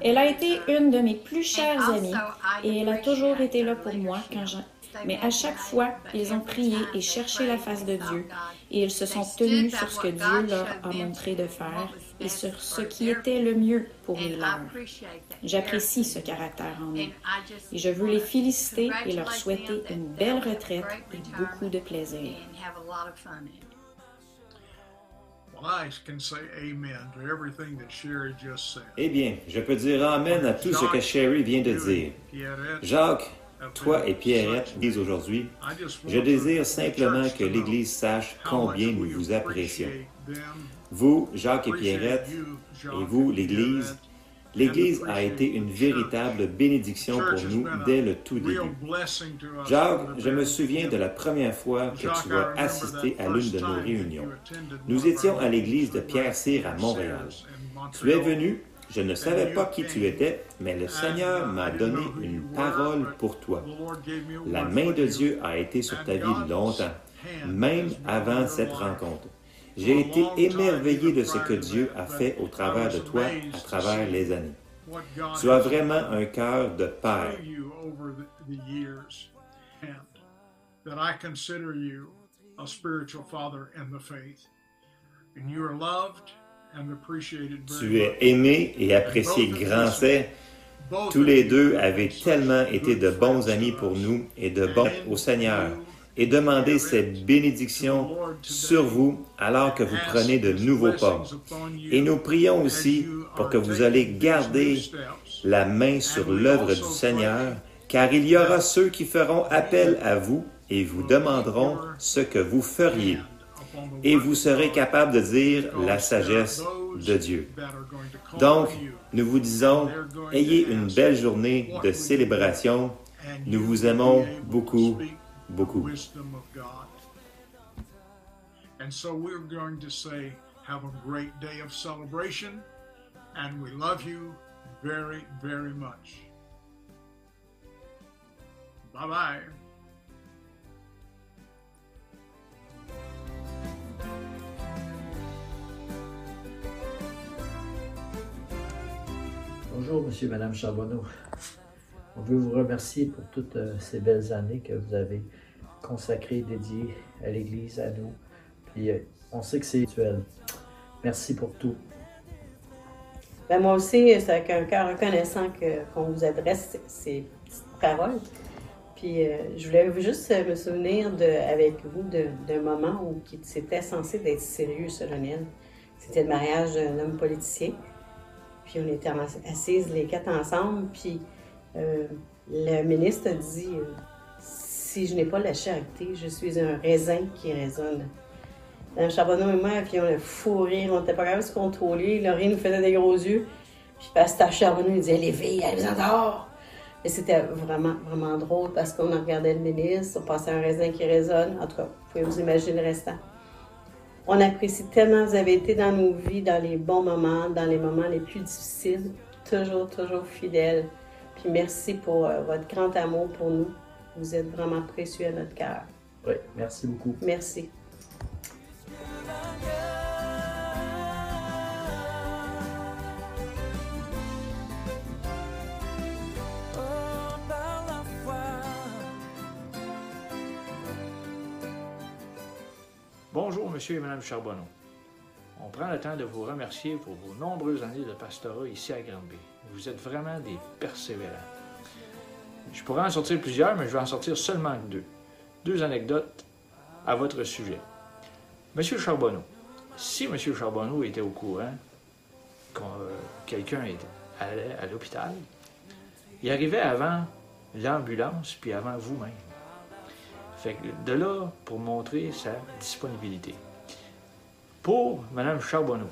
Speaker 8: Elle a été une de mes plus chères amies et elle a toujours été là pour moi quand je... Mais à chaque fois, ils ont prié et cherché la face de Dieu. Et ils se sont tenus sur ce que Dieu leur a montré de faire et sur ce qui était le mieux pour les leurs. J'apprécie ce caractère en eux et je veux les féliciter et leur souhaiter une belle retraite et beaucoup de plaisir.
Speaker 7: Eh bien, je peux dire Amen à tout ce que Sherry vient de dire. Jacques, toi et Pierrette disent aujourd'hui, je désire simplement que l'Église sache combien nous vous apprécions. Vous, Jacques et Pierrette, et vous, l'Église, L'Église a été une véritable bénédiction pour nous dès le tout début. Jacques, je me souviens de la première fois que tu as assisté à l'une de nos réunions. Nous étions à l'église de Pierre-Cyr à Montréal. Tu es venu, je ne savais pas qui tu étais, mais le Seigneur m'a donné une parole pour toi. La main de Dieu a été sur ta vie longtemps, même avant cette rencontre. J'ai été émerveillé de ce que Dieu a fait au travers de toi à travers les années. Tu as vraiment un cœur de père. Tu es aimé et apprécié grand c'est. Tous les deux avaient tellement été de bons amis pour nous et de bons au Seigneur et demandez cette bénédiction sur vous alors que vous prenez de nouveaux pas. Et nous prions aussi pour que vous allez garder la main sur l'œuvre du Seigneur, car il y aura ceux qui feront appel à vous et vous demanderont ce que vous feriez. Et vous serez capable de dire la sagesse de Dieu. Donc, nous vous disons, ayez une belle journée de célébration. Nous vous aimons beaucoup beaucoup.
Speaker 9: wisdom of God. And so we're going to say, have a great day of celebration, and we love you very, very much. Bye bye.
Speaker 10: Bonjour, Monsieur et Madame Charbonneau. On veut vous remercier pour toutes euh, ces belles années que vous avez consacrées, dédiées à l'Église, à nous. Puis euh, on sait que c'est actuel. Merci pour tout.
Speaker 11: Ben, moi aussi, c'est avec un cœur reconnaissant qu'on vous adresse ces- petites paroles. Puis euh, je voulais juste me souvenir de, avec vous d'un moment où c'était censé d'être sérieux, solennel. C'était le mariage d'un homme politicien. Puis on était assises les quatre ensemble. Puis euh, le ministre a dit euh, Si je n'ai pas la charité, je suis un raisin qui résonne. Mme Charbonneau et moi, puis on a fou rire, on n'était pas capable de se contrôler. Laurie nous faisait des gros yeux. Puis Pasteur Charbonneau nous disait Les filles, elles adorent. Et c'était vraiment, vraiment drôle parce qu'on regardait le ministre, on passait un raisin qui résonne. En tout cas, vous pouvez vous imaginer le restant. On apprécie tellement, vous avez été dans nos vies, dans les bons moments, dans les moments les plus difficiles, toujours, toujours fidèles. Puis merci pour euh, votre grand amour pour nous. Vous êtes vraiment précieux à notre cœur.
Speaker 10: Oui, merci beaucoup.
Speaker 11: Merci.
Speaker 4: Bonjour, Monsieur et Madame Charbonneau. On prend le temps de vous remercier pour vos nombreuses années de pastorat ici à Granby. Vous êtes vraiment des persévérants. Je pourrais en sortir plusieurs, mais je vais en sortir seulement deux. Deux anecdotes à votre sujet. Monsieur Charbonneau, si Monsieur Charbonneau était au courant que quelqu'un était- allait à l'hôpital, il arrivait avant l'ambulance puis avant vous-même. De là, pour montrer sa disponibilité. Pour Mme Charbonneau,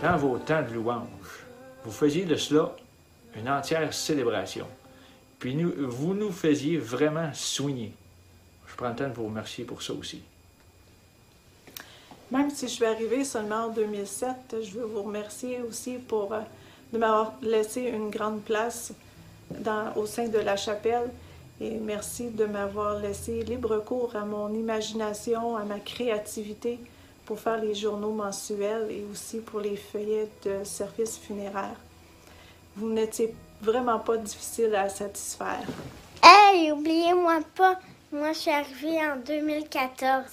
Speaker 4: quand vos temps de louange, vous faisiez de cela une entière célébration. Puis vous nous faisiez vraiment soigner. Je prends le temps de vous remercier pour ça aussi.
Speaker 12: Même si je suis arrivée seulement en 2007, je veux vous remercier aussi pour euh, de m'avoir laissé une grande place au sein de la chapelle. Et merci de m'avoir laissé libre cours à mon imagination, à ma créativité pour faire les journaux mensuels et aussi pour les feuillets de services funéraires. Vous n'étiez vraiment pas difficile à satisfaire.
Speaker 13: Hey, oubliez-moi pas, moi je suis arrivée en 2014.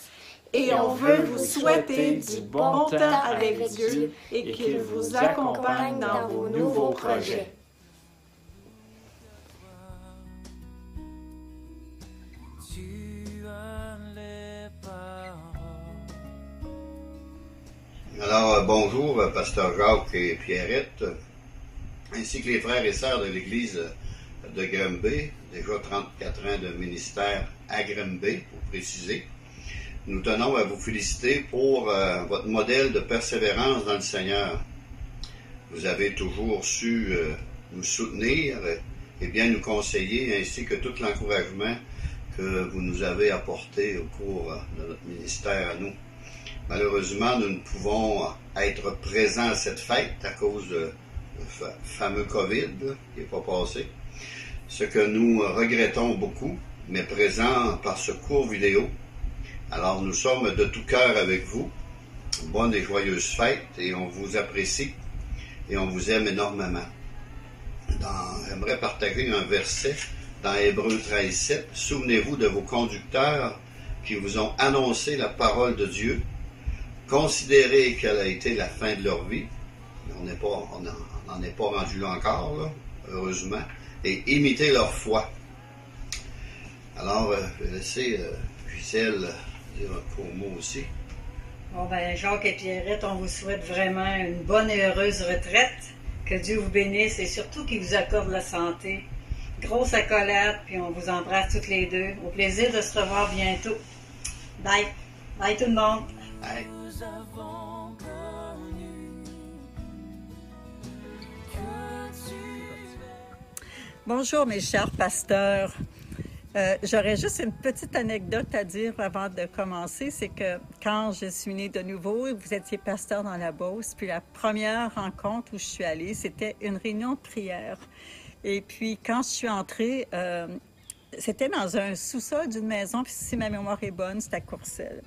Speaker 12: Et on veut vous souhaiter du bon temps avec Dieu et qu'il vous accompagne dans vos nouveaux projets.
Speaker 14: Alors, euh, bonjour, euh, Pasteur Jacques et Pierrette, ainsi que les frères et sœurs de l'Église de Grimby, déjà 34 ans de ministère à Grimby, pour préciser. Nous tenons à vous féliciter pour euh, votre modèle de persévérance dans le Seigneur. Vous avez toujours su euh, nous soutenir et bien nous conseiller, ainsi que tout l'encouragement que vous nous avez apporté au cours de notre ministère à nous. Malheureusement, nous ne pouvons être présents à cette fête à cause de fameux COVID qui n'est pas passé. Ce que nous regrettons beaucoup, mais présent par ce court vidéo. Alors nous sommes de tout cœur avec vous. Bonne et joyeuse fête et on vous apprécie et on vous aime énormément. J'aimerais partager un verset dans Hébreu 13, 7. Souvenez-vous de vos conducteurs qui vous ont annoncé la parole de Dieu considérer quelle a été la fin de leur vie. On n'est pas, n'en est pas rendu là encore, là, heureusement, et imiter leur foi. Alors, euh, je vais laisser euh, Gisèle dire un court mot aussi.
Speaker 11: Bon, ben, Jacques et Pierrette, on vous souhaite vraiment une bonne et heureuse retraite. Que Dieu vous bénisse et surtout qu'il vous accorde la santé. Grosse accolade, puis on vous embrasse toutes les deux. Au plaisir de se revoir bientôt. Bye. Bye tout le monde.
Speaker 14: Bye.
Speaker 15: Bonjour mes chers pasteurs. Euh, J'aurais juste une petite anecdote à dire avant de commencer. C'est que quand je suis née de nouveau, vous étiez pasteur dans la Beauce. Puis la première rencontre où je suis allée, c'était une réunion de prière. Et puis quand je suis entrée, euh, c'était dans un sous-sol d'une maison. Puis si ma mémoire est bonne, c'était à Courcelles.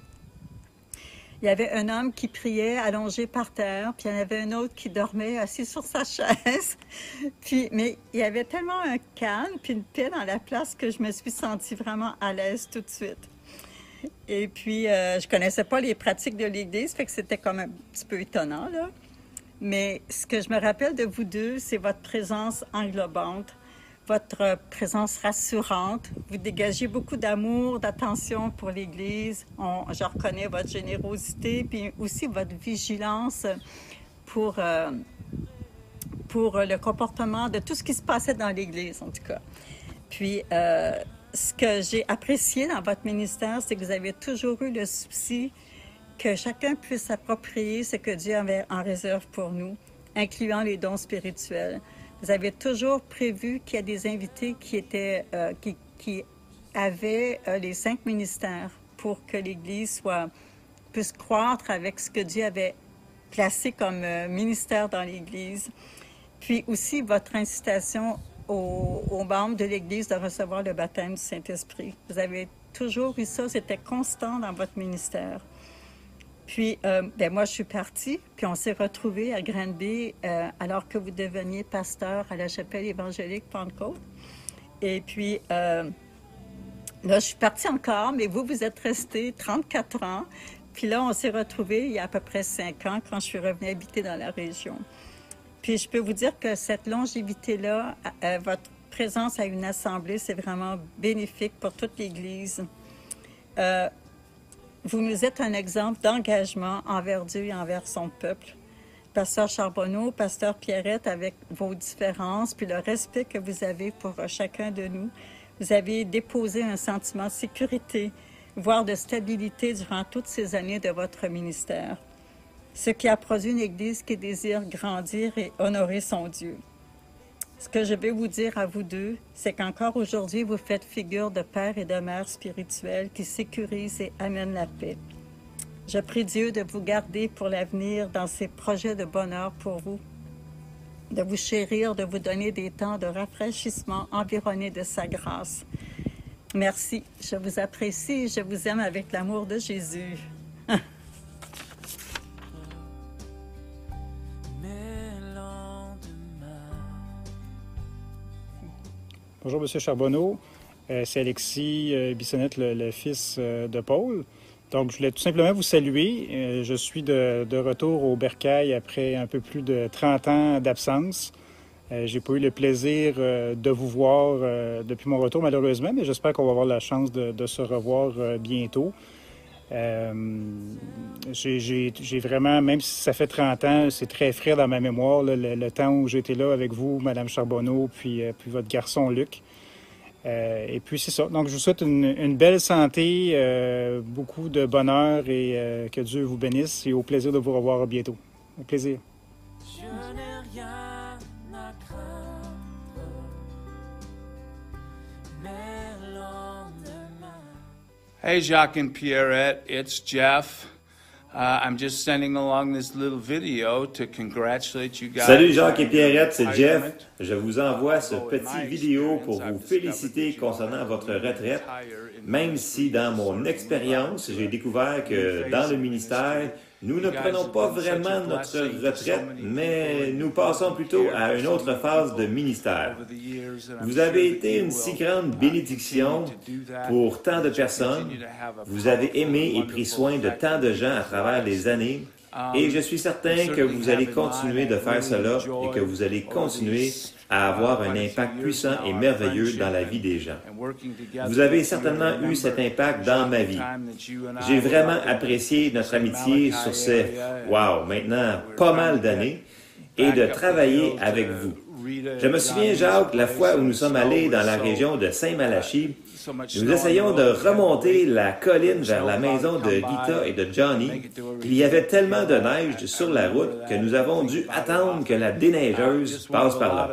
Speaker 15: Il y avait un homme qui priait allongé par terre, puis il y en avait un autre qui dormait assis sur sa chaise. Puis, mais il y avait tellement un calme puis une paix dans la place que je me suis sentie vraiment à l'aise tout de suite. Et puis, euh, je connaissais pas les pratiques de l'Église, fait que c'était comme un petit peu étonnant, là. Mais ce que je me rappelle de vous deux, c'est votre présence englobante, votre présence rassurante. Vous dégagez beaucoup d'amour, d'attention pour l'Église. Je reconnais votre générosité, puis aussi votre vigilance pour, euh, pour le comportement de tout ce qui se passait dans l'Église, en tout cas. Puis, euh, ce que j'ai apprécié dans votre ministère, c'est que vous avez toujours eu le souci que chacun puisse s'approprier ce que Dieu avait en réserve pour nous, incluant les dons spirituels. Vous avez toujours prévu qu'il y a des invités qui étaient, euh, qui, avaient euh, les cinq ministères pour que l'Église soit puisse croître avec ce que Dieu avait placé comme euh, ministère dans l'Église. Puis aussi votre incitation aux, aux membres de l'Église de recevoir le baptême du Saint-Esprit. Vous avez toujours eu ça, c'était constant dans votre ministère. Puis, euh, ben moi, je suis partie, puis on s'est retrouvés à Granby euh, alors que vous deveniez pasteur à la chapelle évangélique Pentecôte. Et puis, euh, là, je suis partie encore, mais vous, vous êtes resté 34 ans. Puis là, on s'est retrouvés il y a à peu près 5 ans quand je suis revenue habiter dans la région. Puis je peux vous dire que cette longévité-là, euh, votre présence à une assemblée, c'est vraiment bénéfique pour toute l'Église. Vous nous êtes un exemple d'engagement envers Dieu et envers son peuple. Pasteur Charbonneau, Pasteur Pierrette, avec vos différences, puis le respect que vous avez pour chacun de nous, Vous avez déposé un sentiment de sécurité, voire de stabilité durant toutes ces années de votre ministère, ce qui a produit une Église qui désire grandir et honorer son Dieu. Ce que je vais vous dire à vous deux, c'est qu'encore aujourd'hui, vous faites figure de père et de mère spirituels qui sécurisent et amènent la paix. Je prie Dieu de vous garder pour l'avenir dans ses projets de bonheur pour vous, de vous chérir, de vous donner des temps de rafraîchissement environnés de sa grâce. Merci, je vous apprécie je vous aime avec l'amour de Jésus.
Speaker 16: Bonjour, M. Charbonneau. Euh, C'est Alexis euh, le, fils euh, de Paul. Donc, je voulais tout simplement vous saluer. Euh, je suis de, retour au Bercail après un peu plus de 30 ans d'absence. J'ai pas eu le plaisir de vous voir depuis mon retour, malheureusement, mais j'espère qu'on va avoir la chance de, de se revoir bientôt. Euh, j'ai- vraiment, même si ça fait 30 ans, c'est très frais dans ma mémoire, le, temps où j'étais là avec vous, Madame Charbonneau, puis, euh, votre garçon Luc. Euh, et puis c'est ça. Donc je vous souhaite une, belle santé, beaucoup de bonheur et que Dieu vous bénisse et au plaisir de vous revoir bientôt. Au plaisir.
Speaker 6: Je
Speaker 17: Hey, Jacques and Pierrette, it's Jeff. Uh, I'm just sending along this little video to congratulate you guys.
Speaker 7: Salut Jacques et Pierrette, c'est Jeff. Je vous envoie ce petit vidéo pour vous féliciter concernant votre retraite, même si dans mon expérience, j'ai découvert que dans le ministère, nous ne prenons pas vraiment notre retraite, mais nous passons plutôt à une autre phase de ministère. Vous avez été une si grande bénédiction pour tant de personnes. Vous avez aimé et pris soin de tant de gens à travers les années. Et je suis certain que vous allez continuer de faire cela et que vous allez continuer à avoir un impact puissant et merveilleux dans la vie des gens. Vous avez certainement eu cet impact dans ma vie. J'ai vraiment apprécié notre amitié sur ces, wow, maintenant pas mal d'années et de travailler avec vous. Je me souviens, Jacques, la fois où nous sommes allés dans la région de Saint-Malachie, nous essayons de remonter la colline vers la maison de Gita et de Johnny. Il y avait tellement de neige sur la route que nous avons dû attendre que la déneigeuse passe par là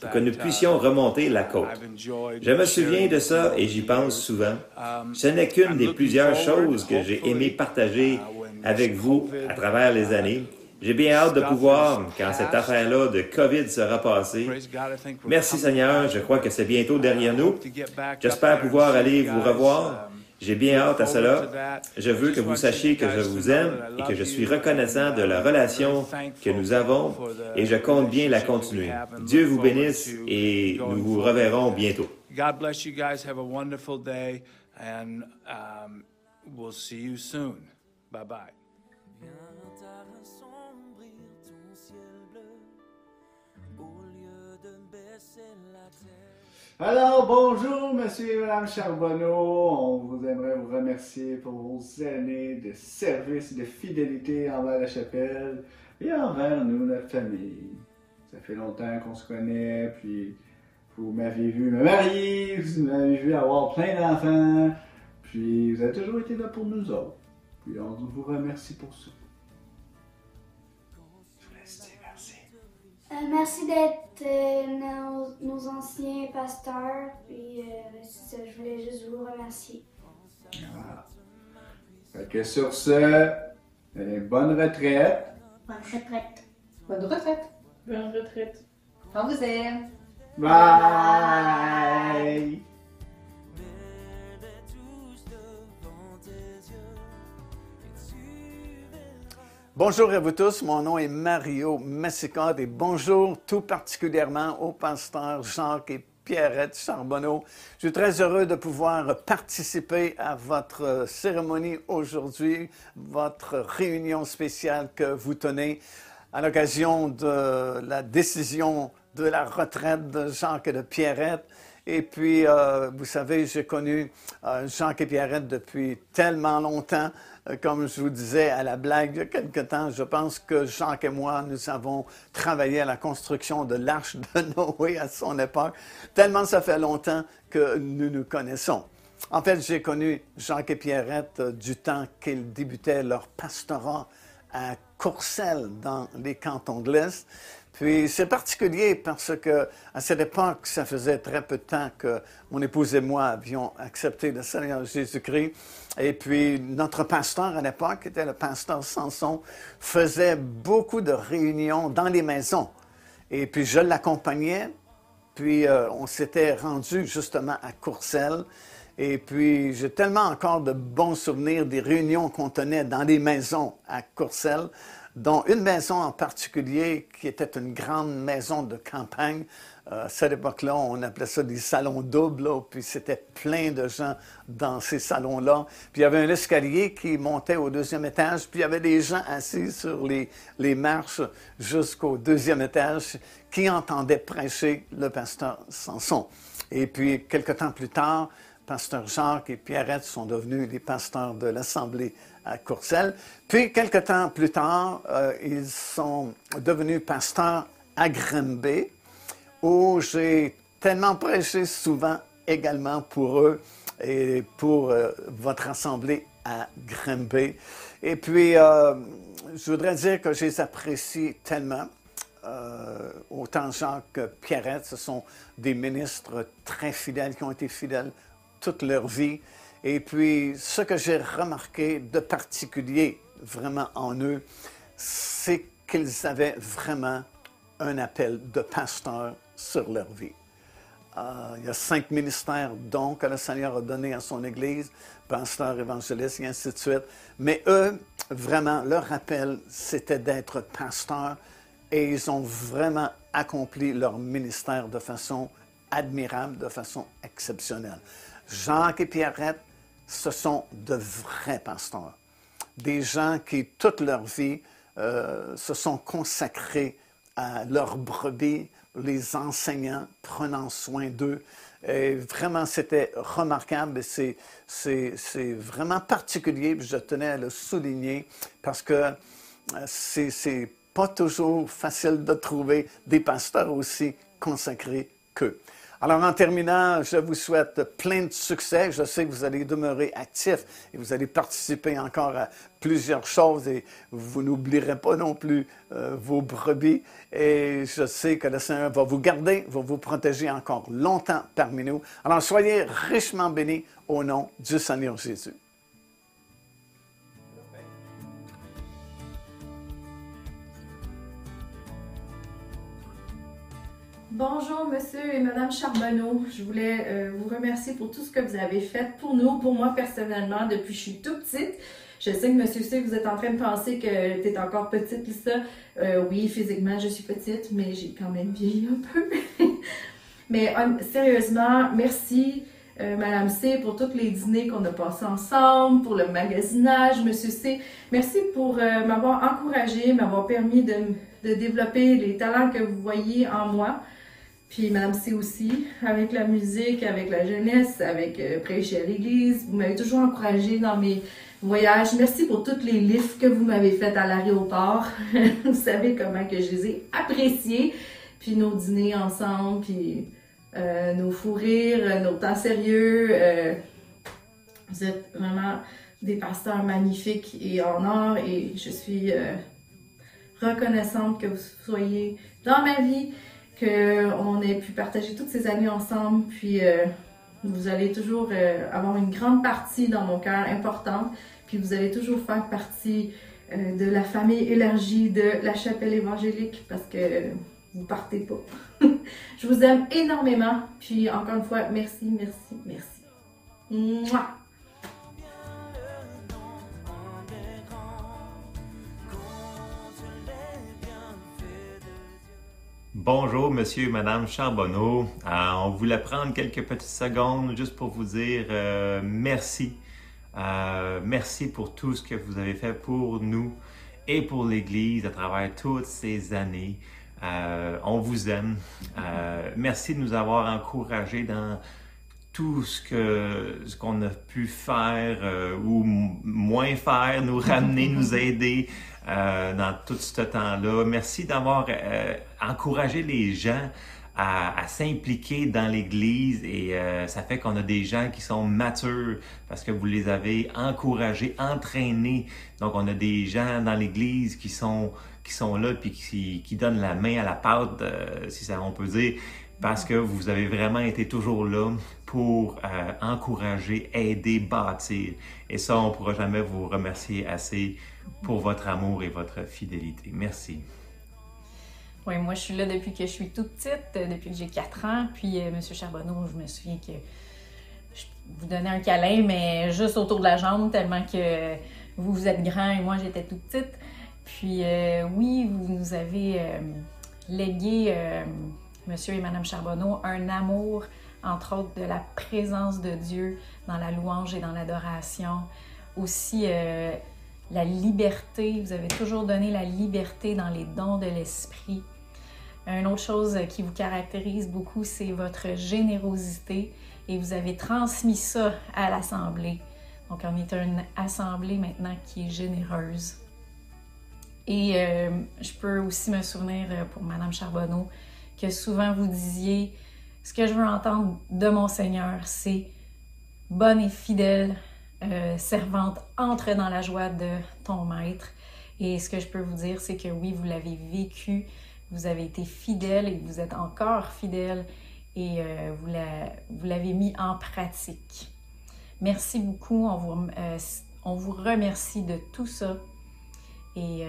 Speaker 7: pour que nous puissions remonter la côte. Je me souviens de ça et j'y pense souvent. Ce n'est qu'une des plusieurs choses que j'ai aimé partager avec vous à travers les années. J'ai bien hâte de pouvoir, quand cette affaire-là de COVID sera passée, merci Seigneur, je crois que c'est bientôt derrière nous. J'espère pouvoir aller vous revoir. J'ai bien hâte à cela. Je veux que vous sachiez que je vous aime et que je suis reconnaissant de la relation que nous avons et je compte bien la continuer. Dieu vous bénisse et nous vous reverrons bientôt.
Speaker 17: God bless you guys. Have a wonderful day, and um, we'll see you soon. Bye bye.
Speaker 1: Alors, bonjour, monsieur et madame Charbonneau. On vous aimerait vous remercier pour vos années de service, de fidélité envers la chapelle et envers nous, notre famille. Ça fait longtemps qu'on se connaît, puis vous m'avez vu me marier, vous m'avez vu avoir plein d'enfants, puis vous avez toujours été là pour nous autres. Puis on vous remercie pour ça. Merci
Speaker 18: d'être euh, nos, nos anciens pasteurs. Puis, euh, ça, je voulais juste vous remercier.
Speaker 1: Voilà. Fait que sur ce, euh, bonne retraite.
Speaker 18: Bonne retraite.
Speaker 19: Bonne retraite.
Speaker 12: Bonne retraite.
Speaker 19: On vous aime.
Speaker 1: Bye!
Speaker 20: Bonjour à vous tous, mon nom est Mario Massicard et bonjour tout particulièrement au pasteur Jacques et Pierrette Charbonneau. Je suis très heureux de pouvoir participer à votre cérémonie aujourd'hui, votre réunion spéciale que vous tenez à l'occasion de la décision de la retraite de Jacques et de Pierrette. Et puis, euh, vous savez, j'ai connu euh, Jacques et Pierrette depuis tellement longtemps. Euh, Comme je vous disais à la blague il y a quelque temps, je pense que Jacques et moi, nous avons travaillé à la construction de l'arche de Noé à son époque, tellement ça fait longtemps que nous nous connaissons. En fait, j'ai connu Jacques et Pierrette euh, du temps qu'ils débutaient leur pastorat à Courcelles, dans les cantons de l'Est. Puis c'est particulier parce que à cette époque, ça faisait très peu de temps que mon épouse et moi avions accepté le Seigneur Jésus-Christ. Et puis notre pasteur à l'époque, qui était le pasteur Samson, faisait beaucoup de réunions dans les maisons. Et puis je l'accompagnais. Puis euh, on s'était rendu justement à Courcelles. Et puis, j'ai tellement encore de bons souvenirs des réunions qu'on tenait dans les maisons à Courcelles, dont une maison en particulier qui était une grande maison de campagne. Euh, à cette époque-là, on appelait ça des salons doubles, puis c'était plein de gens dans ces salons-là. Puis il y avait un escalier qui montait au deuxième étage, puis il y avait des gens assis sur les, les marches jusqu'au deuxième étage qui entendaient prêcher le pasteur Samson. Et puis, quelque temps plus tard, Pasteur Jacques et Pierrette sont devenus les pasteurs de l'Assemblée à Courcelles. Puis, quelque temps plus tard, euh, ils sont devenus pasteurs à Grimby, où j'ai tellement prêché souvent également pour eux et pour euh, votre Assemblée à Grimby. Et puis, euh, je voudrais dire que je les apprécie tellement. Autant Jacques que Pierrette, ce sont des ministres très fidèles qui ont été fidèles toute leur vie. Et puis, ce que j'ai remarqué de particulier vraiment en eux, c'est qu'ils avaient vraiment un appel de pasteur sur leur vie. Euh, il y a cinq ministères, dont que le Seigneur a donné à son Église, pasteur, évangéliste, et ainsi de suite. Mais eux, vraiment, leur appel, c'était d'être pasteur et ils ont vraiment accompli leur ministère de façon admirable, de façon exceptionnelle. Jacques et Pierrette, ce sont de vrais pasteurs. Des gens qui, toute leur vie, euh, se sont consacrés à leurs brebis, les enseignants, prenant soin d'eux. Et vraiment, c'était remarquable c'est, c'est, vraiment particulier. Je tenais à le souligner parce que euh, c'est, c'est pas toujours facile de trouver des pasteurs aussi consacrés qu'eux. Alors, en terminant, je vous souhaite plein de succès. Je sais que vous allez demeurer actifs et vous allez participer encore à plusieurs choses et vous n'oublierez pas non plus euh, vos brebis. Et je sais que le Seigneur va vous garder, va vous protéger encore longtemps parmi nous. Alors, soyez richement bénis au nom du Seigneur Jésus.
Speaker 21: Bonjour, monsieur et madame Charbonneau. Je voulais euh, vous remercier pour tout ce que vous avez fait pour nous, pour moi personnellement, depuis que je suis toute petite. Je sais que monsieur C, vous êtes en train de penser que tu es encore petite, Lisa. Euh, oui, physiquement, je suis petite, mais j'ai quand même vieilli un peu. mais sérieusement, merci. euh, Madame C, pour tous les dîners qu'on a passés ensemble, pour le magasinage, Monsieur C. Merci pour m'avoir encouragé, m'avoir permis de développer les talents que vous voyez en moi. Puis Madame C aussi, avec la musique, avec la jeunesse, avec euh, prêcher à l'église. Vous m'avez toujours encouragé dans mes voyages. Merci pour tous les livres que vous m'avez faits à l'aéroport. vous savez comment que je les ai appréciés. Puis nos dîners ensemble, puis euh, nos fous rires, nos temps sérieux. euh, vous êtes vraiment des pasteurs magnifiques et en or et je suis reconnaissante que vous soyez dans ma vie, qu'on ait pu partager toutes ces années ensemble, puis euh, vous allez toujours euh, avoir une grande partie dans mon cœur importante, puis vous allez toujours faire partie euh, de la famille élargie de la chapelle évangélique parce que vous partez pas. Je vous aime énormément, puis encore une fois, merci, merci, merci. Mouah!
Speaker 5: Bonjour, monsieur et madame Charbonneau. Euh, on voulait prendre quelques petites secondes juste pour vous dire euh, merci. Euh, merci pour tout ce que vous avez fait pour nous et pour l'Église à travers toutes ces années. On vous aime. Merci de nous avoir encouragés dans
Speaker 7: tout ce ce qu'on a pu faire ou moins faire, nous ramener, nous aider dans tout ce temps-là. Merci d'avoir encouragé les gens à, s'impliquer dans l'Église et ça fait qu'on a des gens qui sont matures parce que vous les avez encouragés, entraînés. Donc on a des gens dans l'Église qui sont qui sont là puis qui, qui donnent la main à la pâte, si ça on peut dire parce que vous avez vraiment été toujours là pour euh, encourager, aider, bâtir. Et ça, on ne pourra jamais vous remercier assez pour votre amour et votre fidélité. Merci.
Speaker 8: Moi, je suis là depuis que je suis toute petite, euh, depuis que j'ai 4 ans. Puis, euh, M. Charbonneau, je me souviens que je vous donnais un câlin, mais juste autour de la jambe, tellement que vous, vous êtes grand et moi, j'étais toute petite. Puis, oui, vous nous avez légué Monsieur et Madame Charbonneau, un amour, entre autres, de la présence de Dieu dans la louange et dans l'adoration. Aussi, euh, la liberté. Vous avez toujours donné la liberté dans les dons de l'esprit. Une autre chose qui vous caractérise beaucoup, c'est votre générosité et vous avez transmis ça à l'Assemblée. Donc, on est une assemblée maintenant qui est généreuse. Et euh, je peux aussi me souvenir euh, pour Madame Charbonneau que souvent vous disiez, ce que je veux entendre de mon Seigneur, c'est bonne et fidèle euh, servante, entre dans la joie de ton maître. Et ce que je peux vous dire, c'est que oui, vous l'avez vécu, vous avez été fidèle et vous êtes encore fidèle et euh, vous l'avez mis en pratique. Merci beaucoup, on vous, euh, on remercie de tout ça. Et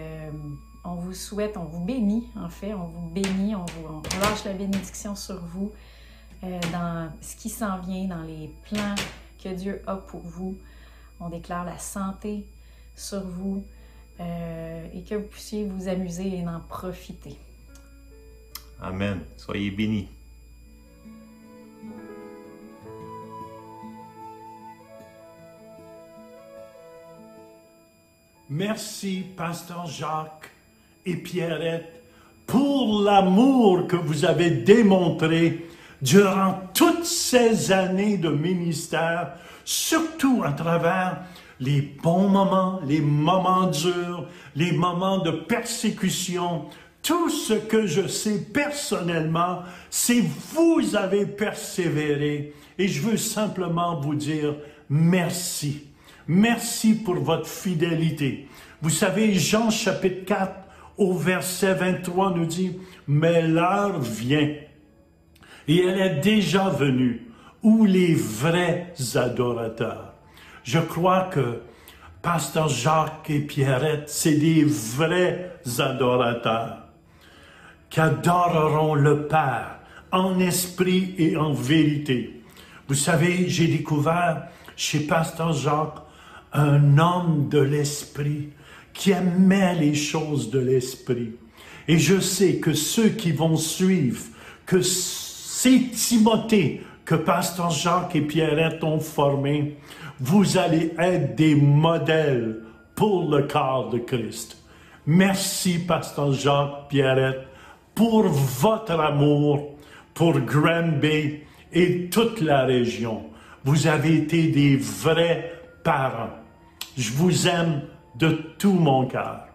Speaker 8: on vous souhaite, on vous bénit, en fait, on vous bénit, on vous lâche la bénédiction sur vous euh, dans ce qui s'en vient, dans les plans que Dieu a pour vous. On déclare la santé sur vous euh, et que vous puissiez vous amuser et en profiter.
Speaker 7: Amen. Soyez bénis.
Speaker 22: Merci, Pasteur Jacques et Pierrette pour l'amour que vous avez démontré durant toutes ces années de ministère, surtout à travers les bons moments, les moments durs, les moments de persécution. Tout ce que je sais personnellement, c'est vous avez persévéré et je veux simplement vous dire merci. Merci pour votre fidélité. Vous savez, Jean chapitre 4, au verset 23 nous dit, mais l'heure vient, et elle est déjà venue, où les vrais adorateurs. Je crois que Pasteur Jacques et Pierrette, c'est des vrais adorateurs qui adoreront le Père en esprit et en vérité. Vous savez, j'ai découvert chez Pasteur Jacques un homme de l'esprit, qui aimait les choses de l'esprit. Et je sais que ceux qui vont suivre, que c'est Timothée que Pasteur Jacques et Pierrette ont formé, vous allez être des modèles pour le corps de Christ. Merci, Pasteur Jacques, Pierrette, pour votre amour pour Granby et toute la région. Vous avez été des vrais parents. Je vous aime de tout mon cœur.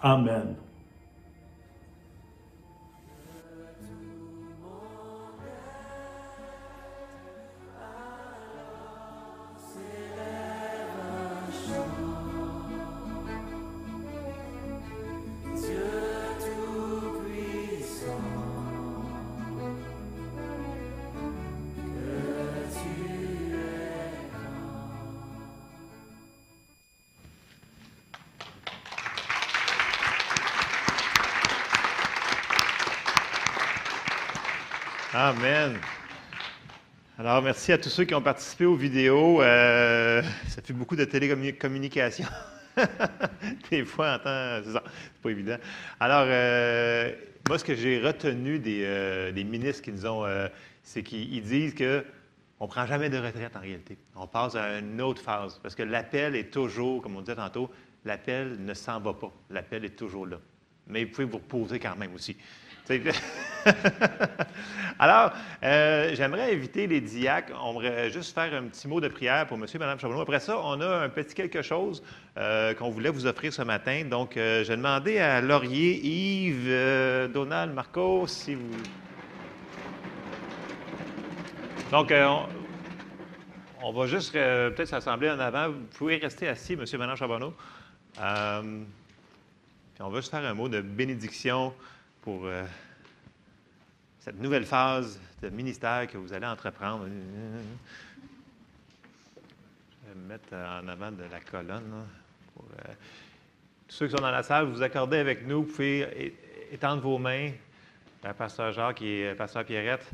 Speaker 22: Amen.
Speaker 5: Merci à tous ceux qui ont participé aux vidéos. Euh, ça fait beaucoup de télécommunication. des fois, en temps, c'est pas évident. Alors, euh, moi, ce que j'ai retenu des, euh, ministres qui nous ont, c'est qu'ils disent que on prend jamais de retraite en réalité. On passe à une autre phase. Parce que l'appel est toujours, comme on disait tantôt, l'appel ne s'en va pas. L'appel est toujours là. Mais vous pouvez vous reposer quand même aussi. Alors, euh, j'aimerais inviter les diacres. On va juste faire un petit mot de prière pour monsieur et Mme Charbonneau. Après ça, on a un petit quelque chose euh, qu'on voulait vous offrir ce matin. Donc, euh, j'ai demandé à Laurier, Yves, Donald, Marco, si vous... Donc, on, va juste peut-être s'assembler en avant. Vous pouvez rester assis, monsieur et Mme Charbonneau. puis on va juste faire un mot de bénédiction pour cette nouvelle phase de ministère que vous allez entreprendre. Je vais me mettre en avant de la colonne. pour, euh, tous ceux qui sont dans la salle, vous vous accordez avec nous, vous pouvez étendre vos mains. Le pasteur Jacques et pasteur Pierrette.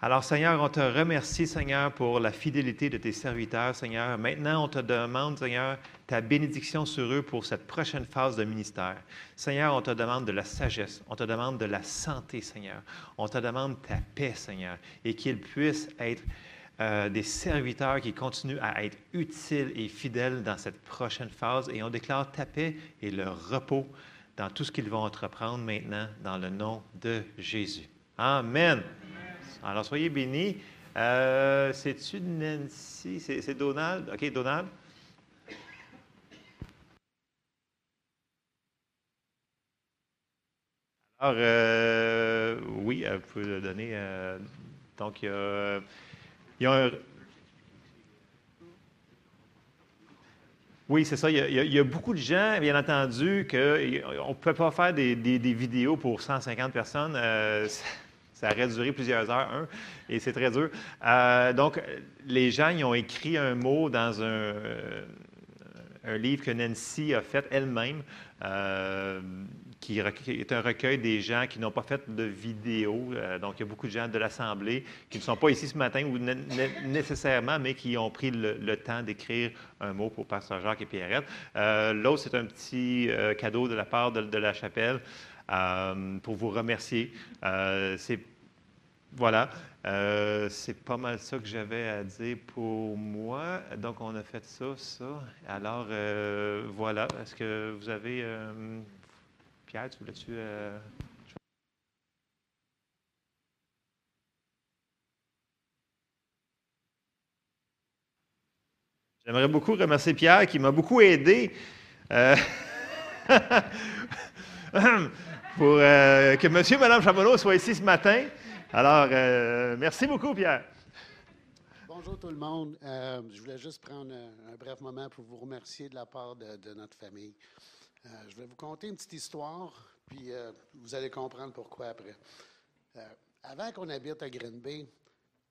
Speaker 5: Alors, Seigneur, on te remercie, Seigneur, pour la fidélité de tes serviteurs, Seigneur. Maintenant, on te demande, Seigneur, ta bénédiction sur eux pour cette prochaine phase de ministère. Seigneur, on te demande de la sagesse, on te demande de la santé, Seigneur. On te demande ta paix, Seigneur, et qu'ils puissent être euh, des serviteurs qui continuent à être utiles et fidèles dans cette prochaine phase. Et on déclare ta paix et leur repos dans tout ce qu'ils vont entreprendre maintenant, dans le nom de Jésus. Amen. Alors, soyez bénis. Euh, C'est-tu Nancy? C'est Donald? OK, Donald? Alors, euh, oui, vous pouvez le donner. Euh, donc, il y a, un, Oui, c'est ça. Il y, a, beaucoup de gens, bien entendu, qu'on ne peut pas faire des, vidéos pour 150 personnes. Euh, ça aurait duré plusieurs heures, et c'est très dur. Donc, les gens ils ont écrit un mot dans un, livre que Nancy a fait elle-même, qui est un recueil des gens qui n'ont pas fait de vidéo. donc, il y a beaucoup de gens de l'Assemblée qui ne sont pas ici ce matin ou nécessairement, mais qui ont pris le, temps d'écrire un mot pour Pasteur Jacques et Pierrette. L'autre, c'est un petit cadeau de la part de la chapelle. Euh, pour vous remercier. Euh, c'est voilà, euh, c'est pas mal ça que j'avais à dire pour moi. Donc, on a fait ça, ça. Alors, voilà. Est-ce que vous avez. Pierre, tu voulais-tu. J'aimerais beaucoup remercier Pierre qui m'a beaucoup aidé. pour euh, que monsieur et Mme Charbonneau soient ici ce matin. Alors, euh, merci beaucoup, Pierre.
Speaker 23: Bonjour tout le monde. Euh, je voulais juste prendre un, bref moment pour vous remercier de la part de, notre famille. Je vais vous conter une petite histoire, puis vous allez comprendre pourquoi après. avant qu'on habite à Green Bay,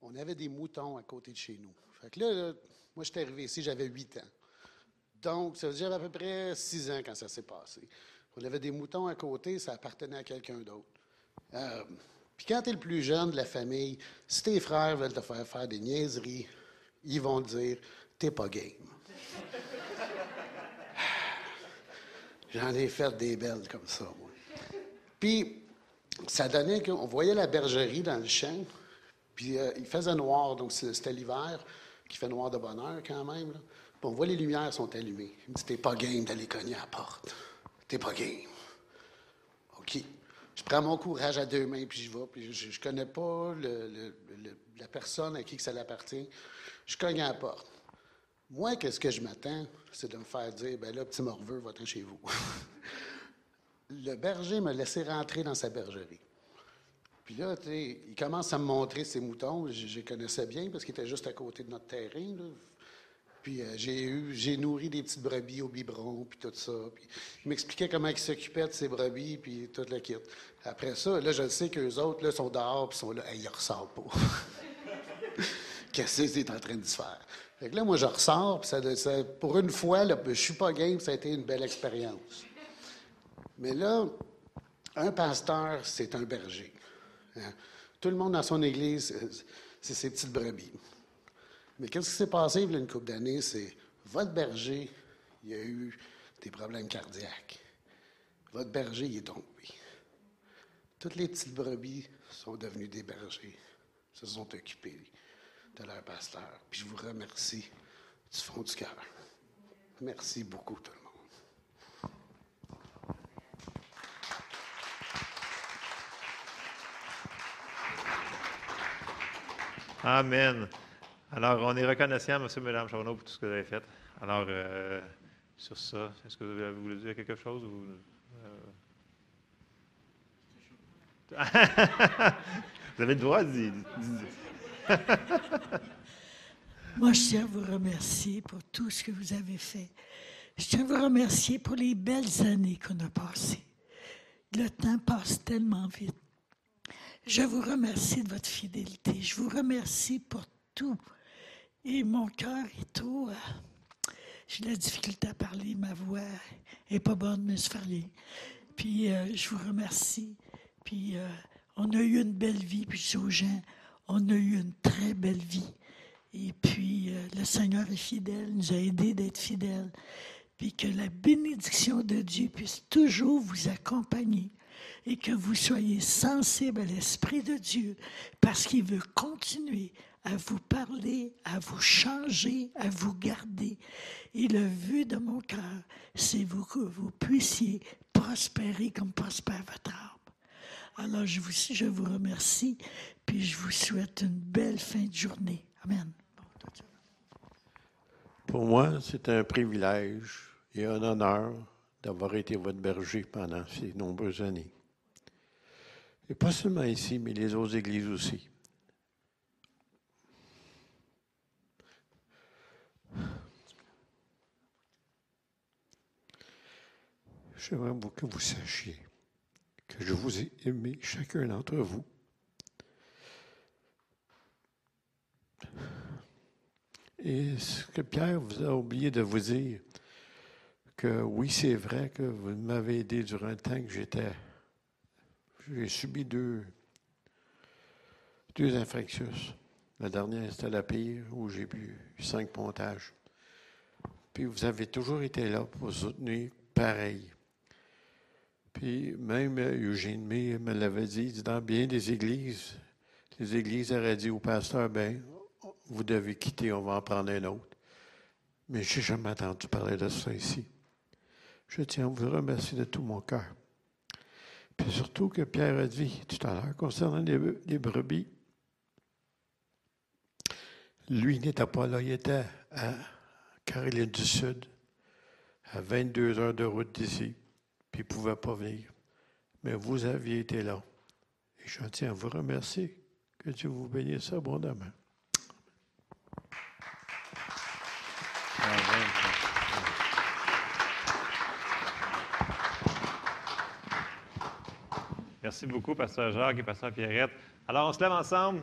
Speaker 23: on avait des moutons à côté de chez nous. Fait que là, là moi, j'étais arrivé ici, j'avais 8 ans. Donc, ça veut dire j'avais à peu près 6 ans quand ça s'est passé. On avait des moutons à côté, ça appartenait à quelqu'un d'autre. Euh, puis quand tu es le plus jeune de la famille, si tes frères veulent te faire faire des niaiseries, ils vont te dire T'es pas game. J'en ai fait des belles comme ça, moi. Puis, ça donnait qu'on voyait la bergerie dans le champ, puis euh, il faisait noir, donc c'était l'hiver, qui fait noir de bonheur quand même. Puis on voit les lumières sont allumées. Il me dit T'es pas game d'aller cogner à la porte. T'es pas game. OK. Je prends mon courage à deux mains, puis je vais. Puis je, ne connais pas la personne à qui que ça appartient. Je cogne à la porte. Moi, qu'est-ce que je m'attends? C'est de me faire dire, ben là, petit morveux, va-t'en chez vous. le berger m'a laissé rentrer dans sa bergerie. Puis là, il commence à me montrer ses moutons. Je, les connaissais bien parce qu'il était juste à côté de notre terrain. Puis euh, j'ai eu, j'ai nourri des petites brebis au biberon, puis tout ça. Puis il m'expliquait comment il s'occupait de ces brebis, puis toute la kit. Après ça, là, je sais qu'eux autres, là, sont dehors, puis sont là, hey, ils ressortent pas. Qu'est-ce que c'est en train de se faire? Fait que là, moi, je ressors, pour une fois, là, je suis pas game, ça a été une belle expérience. Mais là, un pasteur, c'est un berger. Hein. Tout le monde dans son église, c'est ses petites brebis. Mais qu'est-ce qui s'est passé il y a une couple d'années? C'est votre berger, il a eu des problèmes cardiaques. Votre berger, il est tombé. Toutes les petites brebis sont devenues des bergers, se sont occupés de leur pasteur. Puis je vous remercie du fond du cœur. Merci beaucoup tout le monde.
Speaker 5: Amen. Alors, on est reconnaissant, monsieur, madame Chauneau, pour tout ce que vous avez fait. Alors, euh, sur ça, est-ce que vous voulez dire quelque chose ou, euh? vous avez le droit d'y.
Speaker 24: Moi, je tiens à vous remercier pour tout ce que vous avez fait. Je tiens à vous remercier pour les belles années qu'on a passées. Le temps passe tellement vite. Je vous remercie de votre fidélité. Je vous remercie pour tout. Et mon cœur est trop. euh, J'ai de la difficulté à parler, ma voix n'est pas bonne, mais je rien. Puis euh, je vous remercie. Puis euh, on a eu une belle vie, puis je dis aux gens, on a eu une très belle vie. Et puis euh, le Seigneur est fidèle, nous a aidés d'être fidèles. Puis que la bénédiction de Dieu puisse toujours vous accompagner et que vous soyez sensibles à l'Esprit de Dieu parce qu'il veut continuer à vous parler, à vous changer, à vous garder. Et le vœu de mon cœur, c'est vous, que vous puissiez prospérer comme prospère votre âme. Alors, je vous remercie, puis je vous souhaite une belle fin de journée. Amen.
Speaker 25: Pour moi, c'est un privilège et un honneur d'avoir été votre berger pendant ces nombreuses années. Et pas seulement ici, mais les autres églises aussi. J'aimerais que vous sachiez que je vous ai aimé chacun d'entre vous. Et ce que Pierre vous a oublié de vous dire, que oui, c'est vrai que vous m'avez aidé durant le temps que j'étais. J'ai subi deux, deux. La dernière, c'était la pire, où j'ai eu cinq pontages. Puis vous avez toujours été là pour soutenir pareil. Puis même euh, Eugène May me l'avait dit, dans bien des églises, les églises auraient dit au pasteur, ben, vous devez quitter, on va en prendre un autre. Mais je n'ai jamais entendu parler de ça ici. Je tiens à vous remercier de tout mon cœur. Puis surtout que Pierre a dit tout à l'heure concernant les, les brebis, lui n'était pas là, il était à Caroline du Sud, à 22 heures de route d'ici, puis il ne pouvait pas venir. Mais vous aviez été là. Et je tiens à vous remercier. Que Dieu vous bénisse abondamment.
Speaker 5: Merci beaucoup, Pasteur Jacques et Pasteur Pierrette. Alors, on se lève ensemble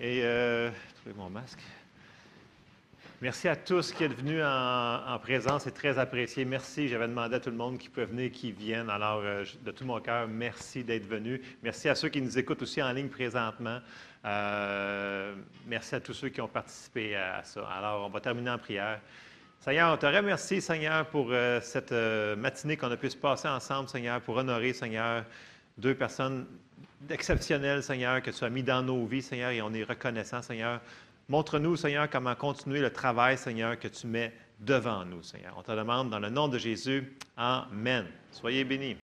Speaker 5: et euh, trouver mon masque. Merci à tous qui êtes venus en, en présence, c'est très apprécié. Merci. J'avais demandé à tout le monde qui peut venir, qui vienne. Alors, euh, de tout mon cœur, merci d'être venus. Merci à ceux qui nous écoutent aussi en ligne présentement. Euh, merci à tous ceux qui ont participé à ça. Alors, on va terminer en prière. Seigneur, on te remercie, Seigneur, pour euh, cette euh, matinée qu'on a pu se passer ensemble, Seigneur, pour honorer, Seigneur, deux personnes exceptionnelles, Seigneur, que tu as mis dans nos vies, Seigneur, et on est reconnaissant, Seigneur. Montre-nous, Seigneur, comment continuer le travail, Seigneur, que tu mets devant nous, Seigneur. On te demande dans le nom de Jésus. Amen. Soyez bénis.